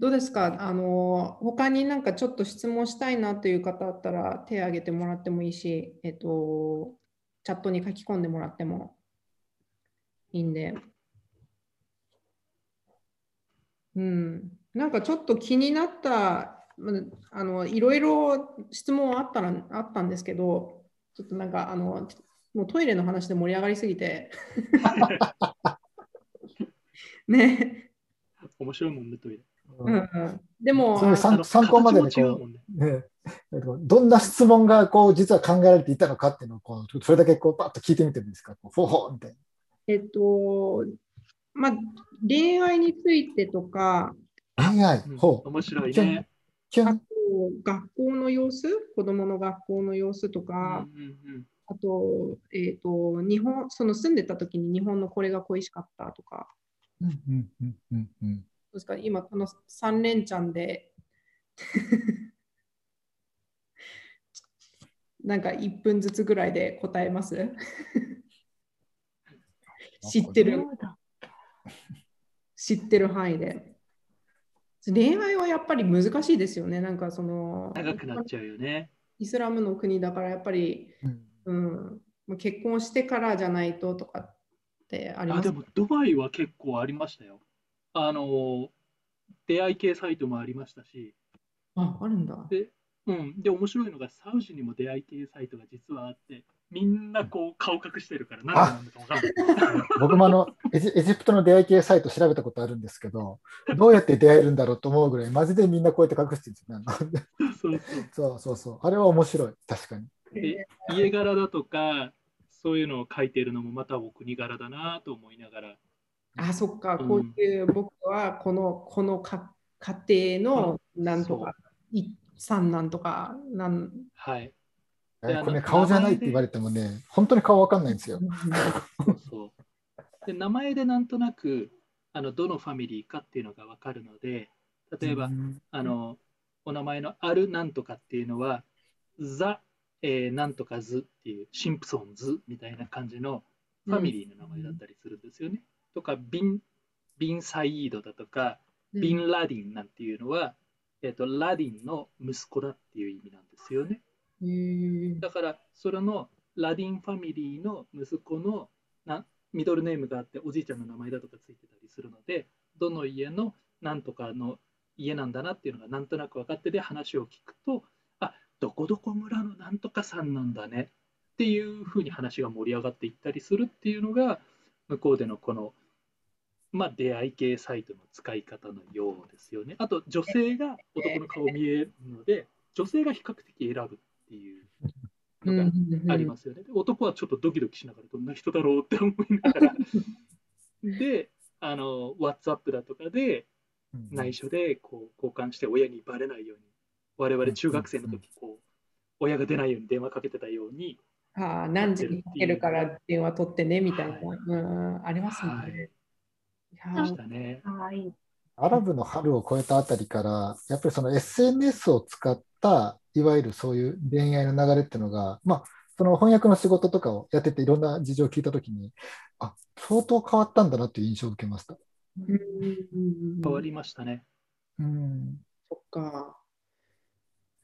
Speaker 1: どうですか？あの他になんかちょっと質問したいなという方だったら手を挙げてもらってもいいし、えっと、チャットに書き込んでもらってもいいんで。うん、なんかちょっと気になった、まあのいろいろ質問あったらあったんですけど、ちょっとなんかあのもうトイレの話で盛り上がりすぎて。<laughs> ね。
Speaker 3: 面白いもんね、トイレ。
Speaker 1: うんうん、でも、
Speaker 4: 参参考までにこ
Speaker 3: うね。
Speaker 4: どんな質問がこう実は考えられていたのかっていうのをこうそれだけこうパッと聞いてみてもいいですか、こうフォーホーみたいな。
Speaker 1: えっと、まあ、恋愛についてとか、
Speaker 4: 恋愛？
Speaker 3: うん、
Speaker 4: ほう、
Speaker 3: 面白いね。
Speaker 1: 学校の様子、子供の学校の様子と
Speaker 3: うん
Speaker 1: か、
Speaker 3: うん。
Speaker 1: あと、えっと、日本、その住んでた時に日本のこれが恋しかったとか、
Speaker 4: うんうんうんうん
Speaker 1: ですか？今、この3連チャンで、<laughs> なんか1分ずつぐらいで答えます？<laughs> 知ってる？知ってる範囲で。恋愛はやっぱり難しいですよね。なんかその
Speaker 3: 長くなっちゃうよね。
Speaker 1: イスラムの国だからやっぱり、
Speaker 4: うん
Speaker 1: うん、結婚してからじゃないととかってあり
Speaker 3: あ、
Speaker 1: ます？
Speaker 3: でもドバイは結構ありましたよ。あの、出会い系サイトもありましたし、
Speaker 1: あ、あるんだ。
Speaker 3: で、うん、で、面白いのがサウジにも出会い系サイトが実はあって、みんなこう顔隠してるから何が何だか分かんない。<laughs>
Speaker 4: 僕もあのエジエジプトの出会い系サイト調べたことあるんですけど、どうやって出会えるんだろうと思うぐらい、マジでみんなこうやって隠してるんですよね。
Speaker 3: そうそう。
Speaker 4: そうそうそう。あれは面白い、確かに。
Speaker 3: で家柄だとか、そういうのを書いてるのもまたお国柄だなと思いながら、
Speaker 1: あ、そっか、
Speaker 3: うん。
Speaker 1: こういう僕はこのこのか家庭のなんとか、い三なんとか、なん。
Speaker 3: はい。
Speaker 4: え
Speaker 3: であの
Speaker 4: これね、顔じゃないって言われてもね、本当に顔わかんないんですよ。
Speaker 3: そうで名前でなんとなくあのどのファミリーかっていうのが分かるので、例えば、
Speaker 4: うん。
Speaker 3: あのお名前のあるなんとかっていうのは、ザ、えーなんとかズっていうシンプソンズみたいな感じのファミリーの名前だったりするんですよね。とか、ビン、ビン・サイードだとか、ビン・ラディンなんていうのは、えっとラディンの息子だっていう意味なんですよね。だから、それのラディンファミリーの息子のなミドルネームがあって、おじいちゃんの名前だとかついてたりするので、どの家のなんとかの家なんだなっていうのがなんとなく分かってで話を聞くと、あどこどこ村のなんとかさんなんだね。っていうふうに話が盛り上がっていったりするっていうのが、向こうでのこの、まあ、出会い系サイトの使い方のようですよね。あと、女性が男の顔見えるので、女性が比較的選ぶっていうのがありますよね。で男はちょっとドキドキしながらどんな人だろうって思いながら。で、あの、WhatsApp だとかで内緒でこう交換して親にバレないように、我々中学生の時こう、親が出ないように電話かけてたように、
Speaker 1: ああ、何時にかけるから電話取ってねみたいな。うん、ありますもん
Speaker 3: はいま
Speaker 1: ー
Speaker 3: したね。
Speaker 2: かわいい。
Speaker 4: アラブの春を超えたあたりから、やっぱりその SNS を使った、いわゆるそういう恋愛の流れっていうのが、まあ、その翻訳の仕事とかをやってて、いろんな事情を聞いたときに、あ、相当変わったんだなっていう印象を受けました。
Speaker 3: 変わりましたね。
Speaker 4: うん。
Speaker 1: そっか。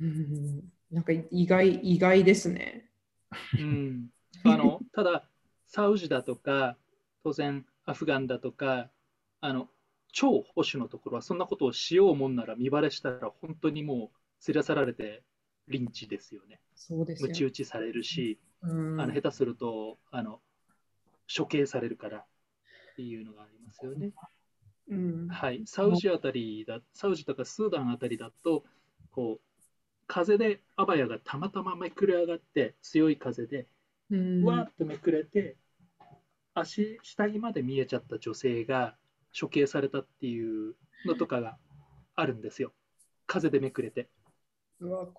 Speaker 1: うん、なんか意外、意外ですね。
Speaker 3: うん、あのただ、サウジだとか、当然アフガンだとか、あの超保守のところはそんなことをしようもんなら見バレしたら本当にもう連れ去られてリンチですよね。
Speaker 1: そうですよ。
Speaker 3: 打ちされるし、
Speaker 1: うん。
Speaker 3: あの下手するとあの処刑されるからっていうのがありますよね。
Speaker 1: うん。
Speaker 3: はい、サウジあたりだ、サウジとかスーダンあたりだと、こう風でアバヤがたまたまめくれ上がって、強い風で
Speaker 1: うん。
Speaker 3: わーっとめくれて、足下着まで見えちゃった女性が処刑されたっていうのとかがあるんですよ。風でめくれて。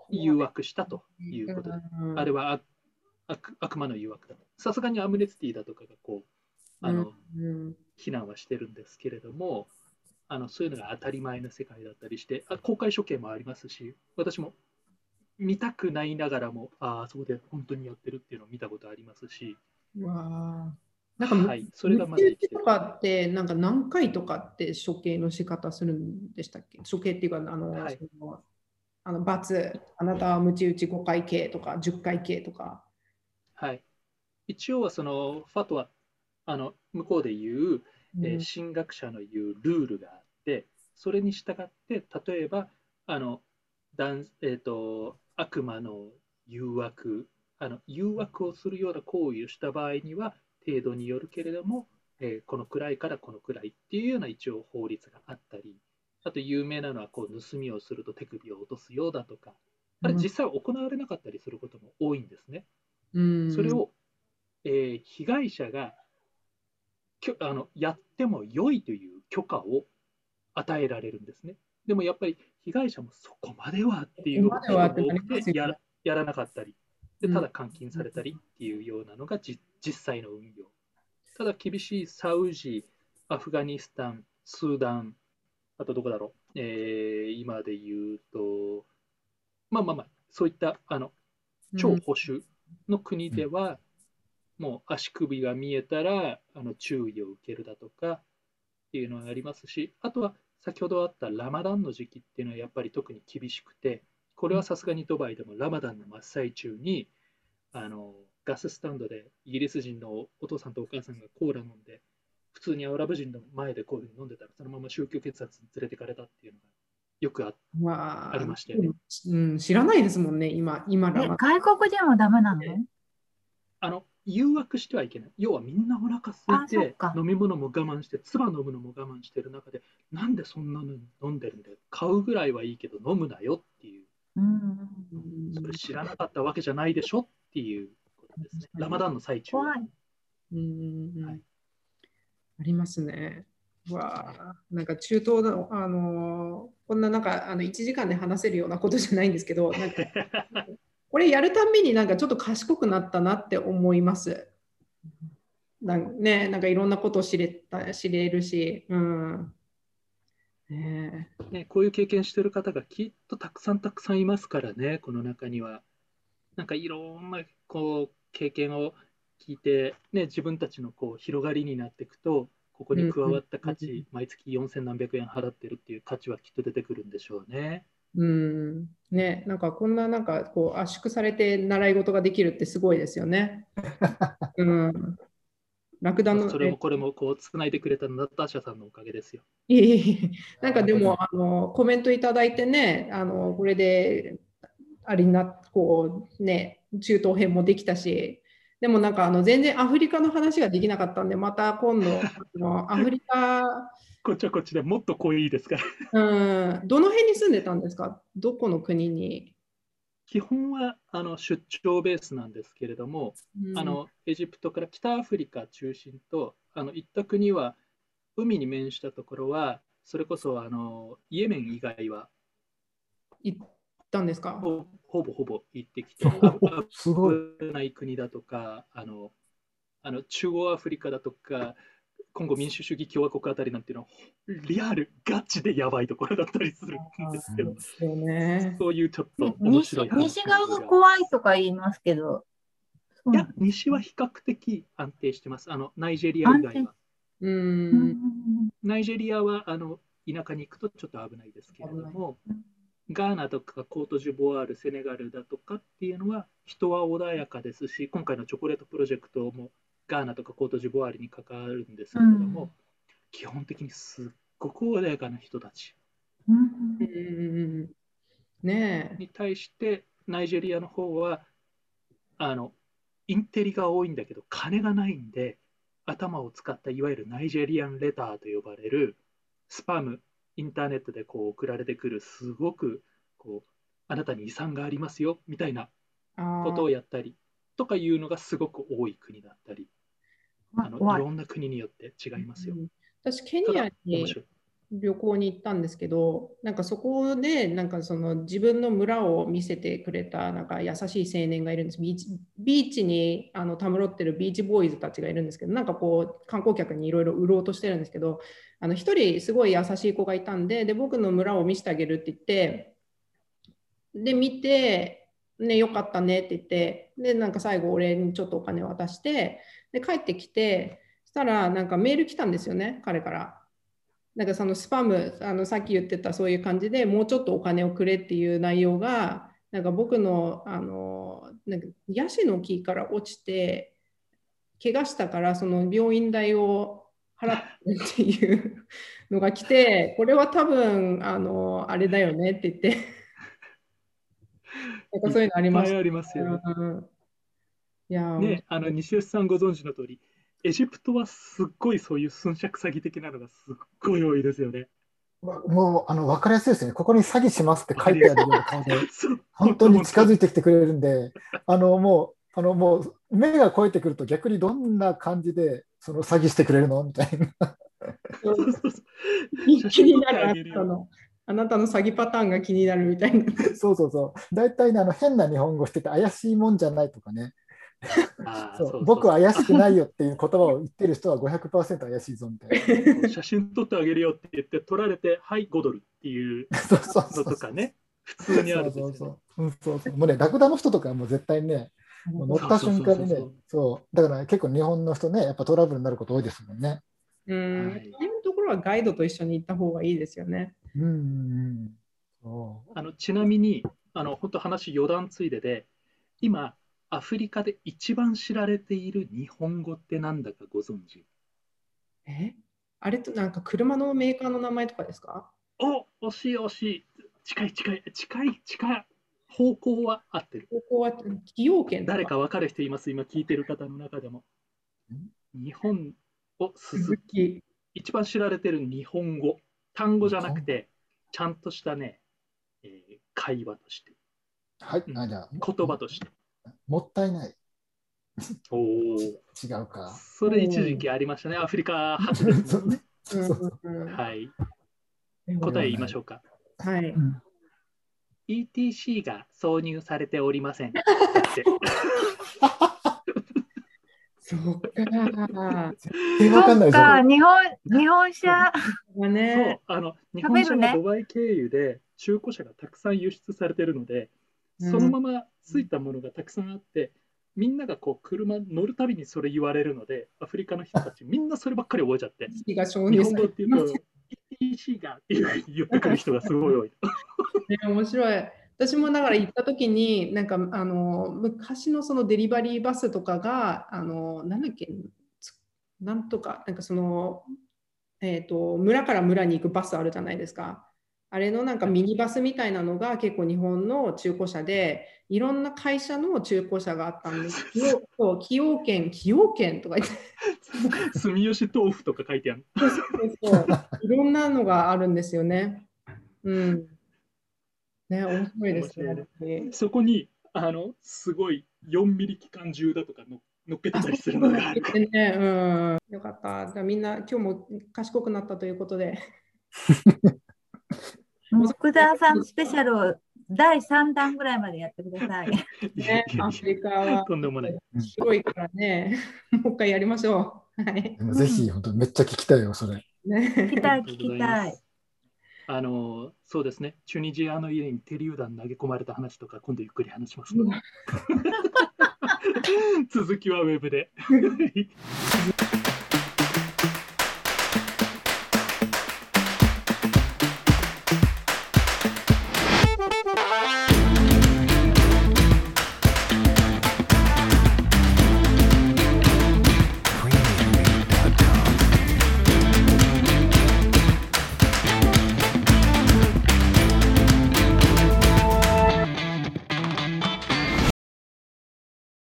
Speaker 3: 誘惑したということで、
Speaker 1: うん。
Speaker 3: あれは悪魔の誘惑だと。さすがにアムネスティだとかがこうあの、
Speaker 1: うん。
Speaker 3: 非難はしてるんですけれども、あのそういうのが当たり前の世界だったりして、あ公開処刑もありますし、私も見たくないながらも、ああ、そこで本当にやってるっていうのを見たことありますし、
Speaker 1: うわーなんか、
Speaker 3: はい、それがまず
Speaker 1: と。かって、なんか何回とかって処刑の仕方するんでしたっけ？処刑っていうか、あの、
Speaker 3: はい
Speaker 1: そのあの罰、あなたはムチ打ち5回刑とか10回刑とか。
Speaker 3: はい、一応はそのファトワ、あの向こうで言う、えー
Speaker 1: うん
Speaker 3: 神学者の言うルールがあって、それに従って、例えば、あの男えー、と悪魔の誘惑あの、誘惑をするような行為をした場合には、程度によるけれども、えーこのくらいからこのくらいっていうような一応法律があったり、あと有名なのはこう盗みをすると手首を落とすようだとか、あれ実際行われなかったりすることも多いんですね。
Speaker 1: うん。
Speaker 3: それを、えー被害者がきょあのやっても良いという許可を与えられるんですね。でもやっぱり被害者もそこまではっていう
Speaker 1: そこ
Speaker 3: とが多くてやらやらなかったりで、
Speaker 1: うん。
Speaker 3: ただ監禁されたりっていうようなのがじ実際の運用。ただ厳しいサウジ、アフガニスタン、スーダン、あとどこだろう、えー今で言うと、まあまあまあ、そういったあの超保守の国では、もう足首が見えたらあの注意を受けるだとかっていうのがありますし、あとは先ほどあったラマダンの時期っていうのはやっぱり特に厳しくて、これはさすがにドバイでもラマダンの真っ最中にあのガススタンドでイギリス人のお父さんとお母さんがコーラ飲んで、普通にアラブ人の前でこういうふうに飲んでたら、そのまま宗教血圧に連れてかれたっていうのがよくあ。
Speaker 1: ま
Speaker 3: ありましたよね
Speaker 1: うん、知らないですもんね、今、今
Speaker 2: え
Speaker 1: ラマ
Speaker 2: 外国人もダメなの？
Speaker 3: えあの誘惑してはいけない。要はみんなお腹空い
Speaker 2: てか
Speaker 3: 飲み物も我慢して、唾飲むのも我慢してる中で、なんでそんなの飲んでるんだよ。買うぐらいはいいけど飲むなよっていう、
Speaker 2: うん。
Speaker 3: それ知らなかったわけじゃないでしょっていうですね。ラマダンの最中は
Speaker 2: 怖い。
Speaker 1: うんうん
Speaker 3: はい
Speaker 1: ありますね。わあ、なんか中東の、あのこんななんかあの1時間で話せるようなことじゃないんですけど、<laughs> なんかこれやるたんびになんかちょっと賢くなったなって思います。なんね、なんかいろんなことを知れた知れるし、うん。ねえ
Speaker 3: ね、こういう経験してる方がきっとたくさんたくさんいますからね、この中には。なんかいろんなこう経験を聞いて、ね、自分たちのこう広がりになっていくと、ここに加わった価値、毎月4000何百円払ってるっていう価値はきっと出てくるんでしょうね。
Speaker 1: うん、ね、なんかこんななんかこう圧縮されて習い事ができるってすごいですよね。<laughs> うん。ラクダの、
Speaker 3: それもこれもこうつないでくれたナターシャさんのおかげですよ。<laughs>
Speaker 1: なんかでもあのコメントいただいてね、あのこれでありなこうね中東編もできたし、でもなんかあの全然アフリカの話ができなかったんで、また今度あの <laughs> アフリカ、
Speaker 3: こっちはこっちでもっと濃いですから。
Speaker 1: うん、どの辺に住んでたんですか？どこの国に？
Speaker 3: 基本はあの出張ベースなんですけれども、
Speaker 1: うん
Speaker 3: あのエジプトから北アフリカ中心とあの行った国は海に面したところはそれこそあのイエメン以外はい
Speaker 1: たんですか？
Speaker 3: ほほぼほぼ行ってきて、<laughs>
Speaker 4: すごい。
Speaker 3: 危ない国だとか、あのあの中央アフリカだとか、今後民主主義共和国あたりなんていうのは、リアル、ガチでやばいところだったりするんですけど、
Speaker 1: ですよね。
Speaker 3: そういうちょっと面
Speaker 2: 西
Speaker 3: 白い話
Speaker 2: 西側が怖いとか言いますけど、
Speaker 3: いや西は比較的安定してます。あのナイジェリア以外は。
Speaker 1: う。
Speaker 2: うんん
Speaker 3: ナイジェリアはあの田舎に行くとちょっと危ないですけれども、ガーナとかコートジボワール、セネガルだとかっていうのは人は穏やかですし、今回のチョコレートプロジェクトもガーナとかコートジボワールに関わるんですけれども、
Speaker 2: うん
Speaker 3: 基本的にすっごく穏やかな人たち
Speaker 2: うん
Speaker 1: ねえ。
Speaker 3: に対して、ナイジェリアの方はあのインテリが多いんだけど、金がないんで、頭を使ったいわゆるナイジェリアンレターと呼ばれるスパム、インターネットでこう送られてくる、すごくこうあなたに遺産がありますよみたいな
Speaker 1: あ
Speaker 3: ことをやったりとかいうのがすごく多い国だったり、あの
Speaker 2: 怖い
Speaker 3: いろんな国によって違いますよ。
Speaker 1: うん私、ケニアに。旅行に行ったんですけど、なんかそこでなんかその自分の村を見せてくれたなんか優しい青年がいるんです。ビーチビーチにあのたむろってるビーチボーイズたちがいるんですけど、なんかこう観光客にいろいろ売ろうとしてるんですけど、あの一人すごい優しい子がいたんで、で僕の村を見せてあげるって言って、で見て、ね、よかったねって言って、でなんか最後俺にちょっとお金渡して、で帰ってきて、したらなんかメール来たんですよね、彼から。なんかそのスパムあのさっき言ってたそういう感じでもうちょっとお金をくれっていう内容がなんか僕のあのなんかヤシの木から落ちて怪我したからその病院代を払ってっていうのが来てこれは多分あのあれだよねって言って <laughs> なんかそういうのありました。
Speaker 3: いっぱいありますよね。
Speaker 1: うんいやー
Speaker 3: ね、あの西吉さんご存知の通り、エジプトはすっごいそういう寸借詐欺的なのがすっごい多いですよね。
Speaker 4: もう、あの、わかりやすいですね。ここに詐欺しますって書いてあるような顔で、
Speaker 3: そう
Speaker 4: 本当に近づ
Speaker 3: い
Speaker 4: いてきてくれるんで、あの、もう、あの、もう、目が超えてくると逆にどんな感じで、その詐欺してくれるのみたいな。
Speaker 3: そうそうそう <laughs>
Speaker 1: 気になるあなたのあなたの詐欺パターンが気になるみたいな。<laughs>
Speaker 4: そうそうそう。大体ね、あの、変な日本語してて怪しいもんじゃないとかね。そう。僕は怪しくないよっていう言葉を言ってる人は500%怪しいぞみたいな。
Speaker 3: 写真撮ってあげるよって言って、撮られて、はい、5ドルっていう <laughs>
Speaker 4: そうそうそ
Speaker 3: の
Speaker 4: う。
Speaker 3: とかね、普通にあるんですよね。
Speaker 4: そうそうそう。うんそうそうもうね、ラクダの人とかはもう絶対ね、もう乗った瞬間にね
Speaker 3: そう。そうそうそう、
Speaker 4: そう、だから結構日本の人ね、やっぱトラブルになること多いですもんね。
Speaker 1: うん、
Speaker 3: はい。
Speaker 1: そういうところはガイドと一緒に行った方がいいですよね。
Speaker 4: うんうんうん。そ
Speaker 3: あのちなみに、あの本当話余談ついでで、今、アフリカで一番知られている日本語ってなんだかご存知？
Speaker 1: え？あれとなんか車のメーカーの名前とかですか？
Speaker 3: お惜しい惜しい。近い近い近い近い。方向は合ってる。
Speaker 1: ここは崎陽軒とか？
Speaker 3: 誰か分かる人います？今聞いてる方の中でも。日本を
Speaker 1: 鈴
Speaker 3: 鈴
Speaker 1: 木。
Speaker 3: 一番知られてる日本語。単語じゃなくて、ちゃんとしたね、えー会話として、
Speaker 4: うはい、あじゃあ、
Speaker 3: 言葉として。
Speaker 4: もったいない。
Speaker 3: おお。
Speaker 4: 違うか。
Speaker 3: それ一時期ありましたね。アフリカ初ですもんね。はい。答え言いましょうか。
Speaker 1: はい。
Speaker 4: うん
Speaker 3: ETC が挿入されておりません。だって
Speaker 1: そうか。
Speaker 4: えわかんないです
Speaker 2: そっか、
Speaker 4: よ。
Speaker 2: 日本、日本車。
Speaker 1: が
Speaker 3: そう
Speaker 1: ね。
Speaker 3: あの日本車のドバイ経由で中古車がたくさん輸出されてるので、
Speaker 1: うん
Speaker 3: そのままついたものがたくさんあって、みんながこう車乗るたびにそれ言われるので、アフリカの人たちみんなそればっかり覚えちゃって、日本語って言うと。ETC がっていう言ってくる人がすごい多い。<laughs>
Speaker 1: ね、面白い。私もだから行った時に、なんかあの昔のそのデリバリーバスとかが、あのなんだっけ、つなんとか、なんかその、えっ、と、村から村に行くバスあるじゃないですか。あれのなんかミニバスみたいなのが結構日本の中古車で、いろんな会社の中古車があったんですけど、<laughs> そう崎陽軒、崎陽軒とか言って、<laughs>
Speaker 3: 住吉豆腐とか書いてある。
Speaker 1: そうそうそういろんなのがあるんですよね。うん。ね、面白いですね。
Speaker 3: そこにあのすごい4ミリ機関銃だとかの乗っけてたりするのがある。
Speaker 1: ね、うん。よかった。じゃあみんな今日も賢くなったということで。<laughs>
Speaker 2: 福田さんスペシャルを第3弾ぐらいまでやってください。
Speaker 1: ね、アフリカは
Speaker 3: とんでもない。
Speaker 1: すごいからね、もう一回やりましょう。はい。
Speaker 4: ぜひ、本当めっちゃ聞きたいよ、それ。
Speaker 1: ね、
Speaker 2: 聞きたい、聞きたい。
Speaker 3: あのそうですね、チュニジアの家に手榴弾投げ込まれた話とか、今度ゆっくり話しますので。<laughs> 続きはウェブで。<laughs>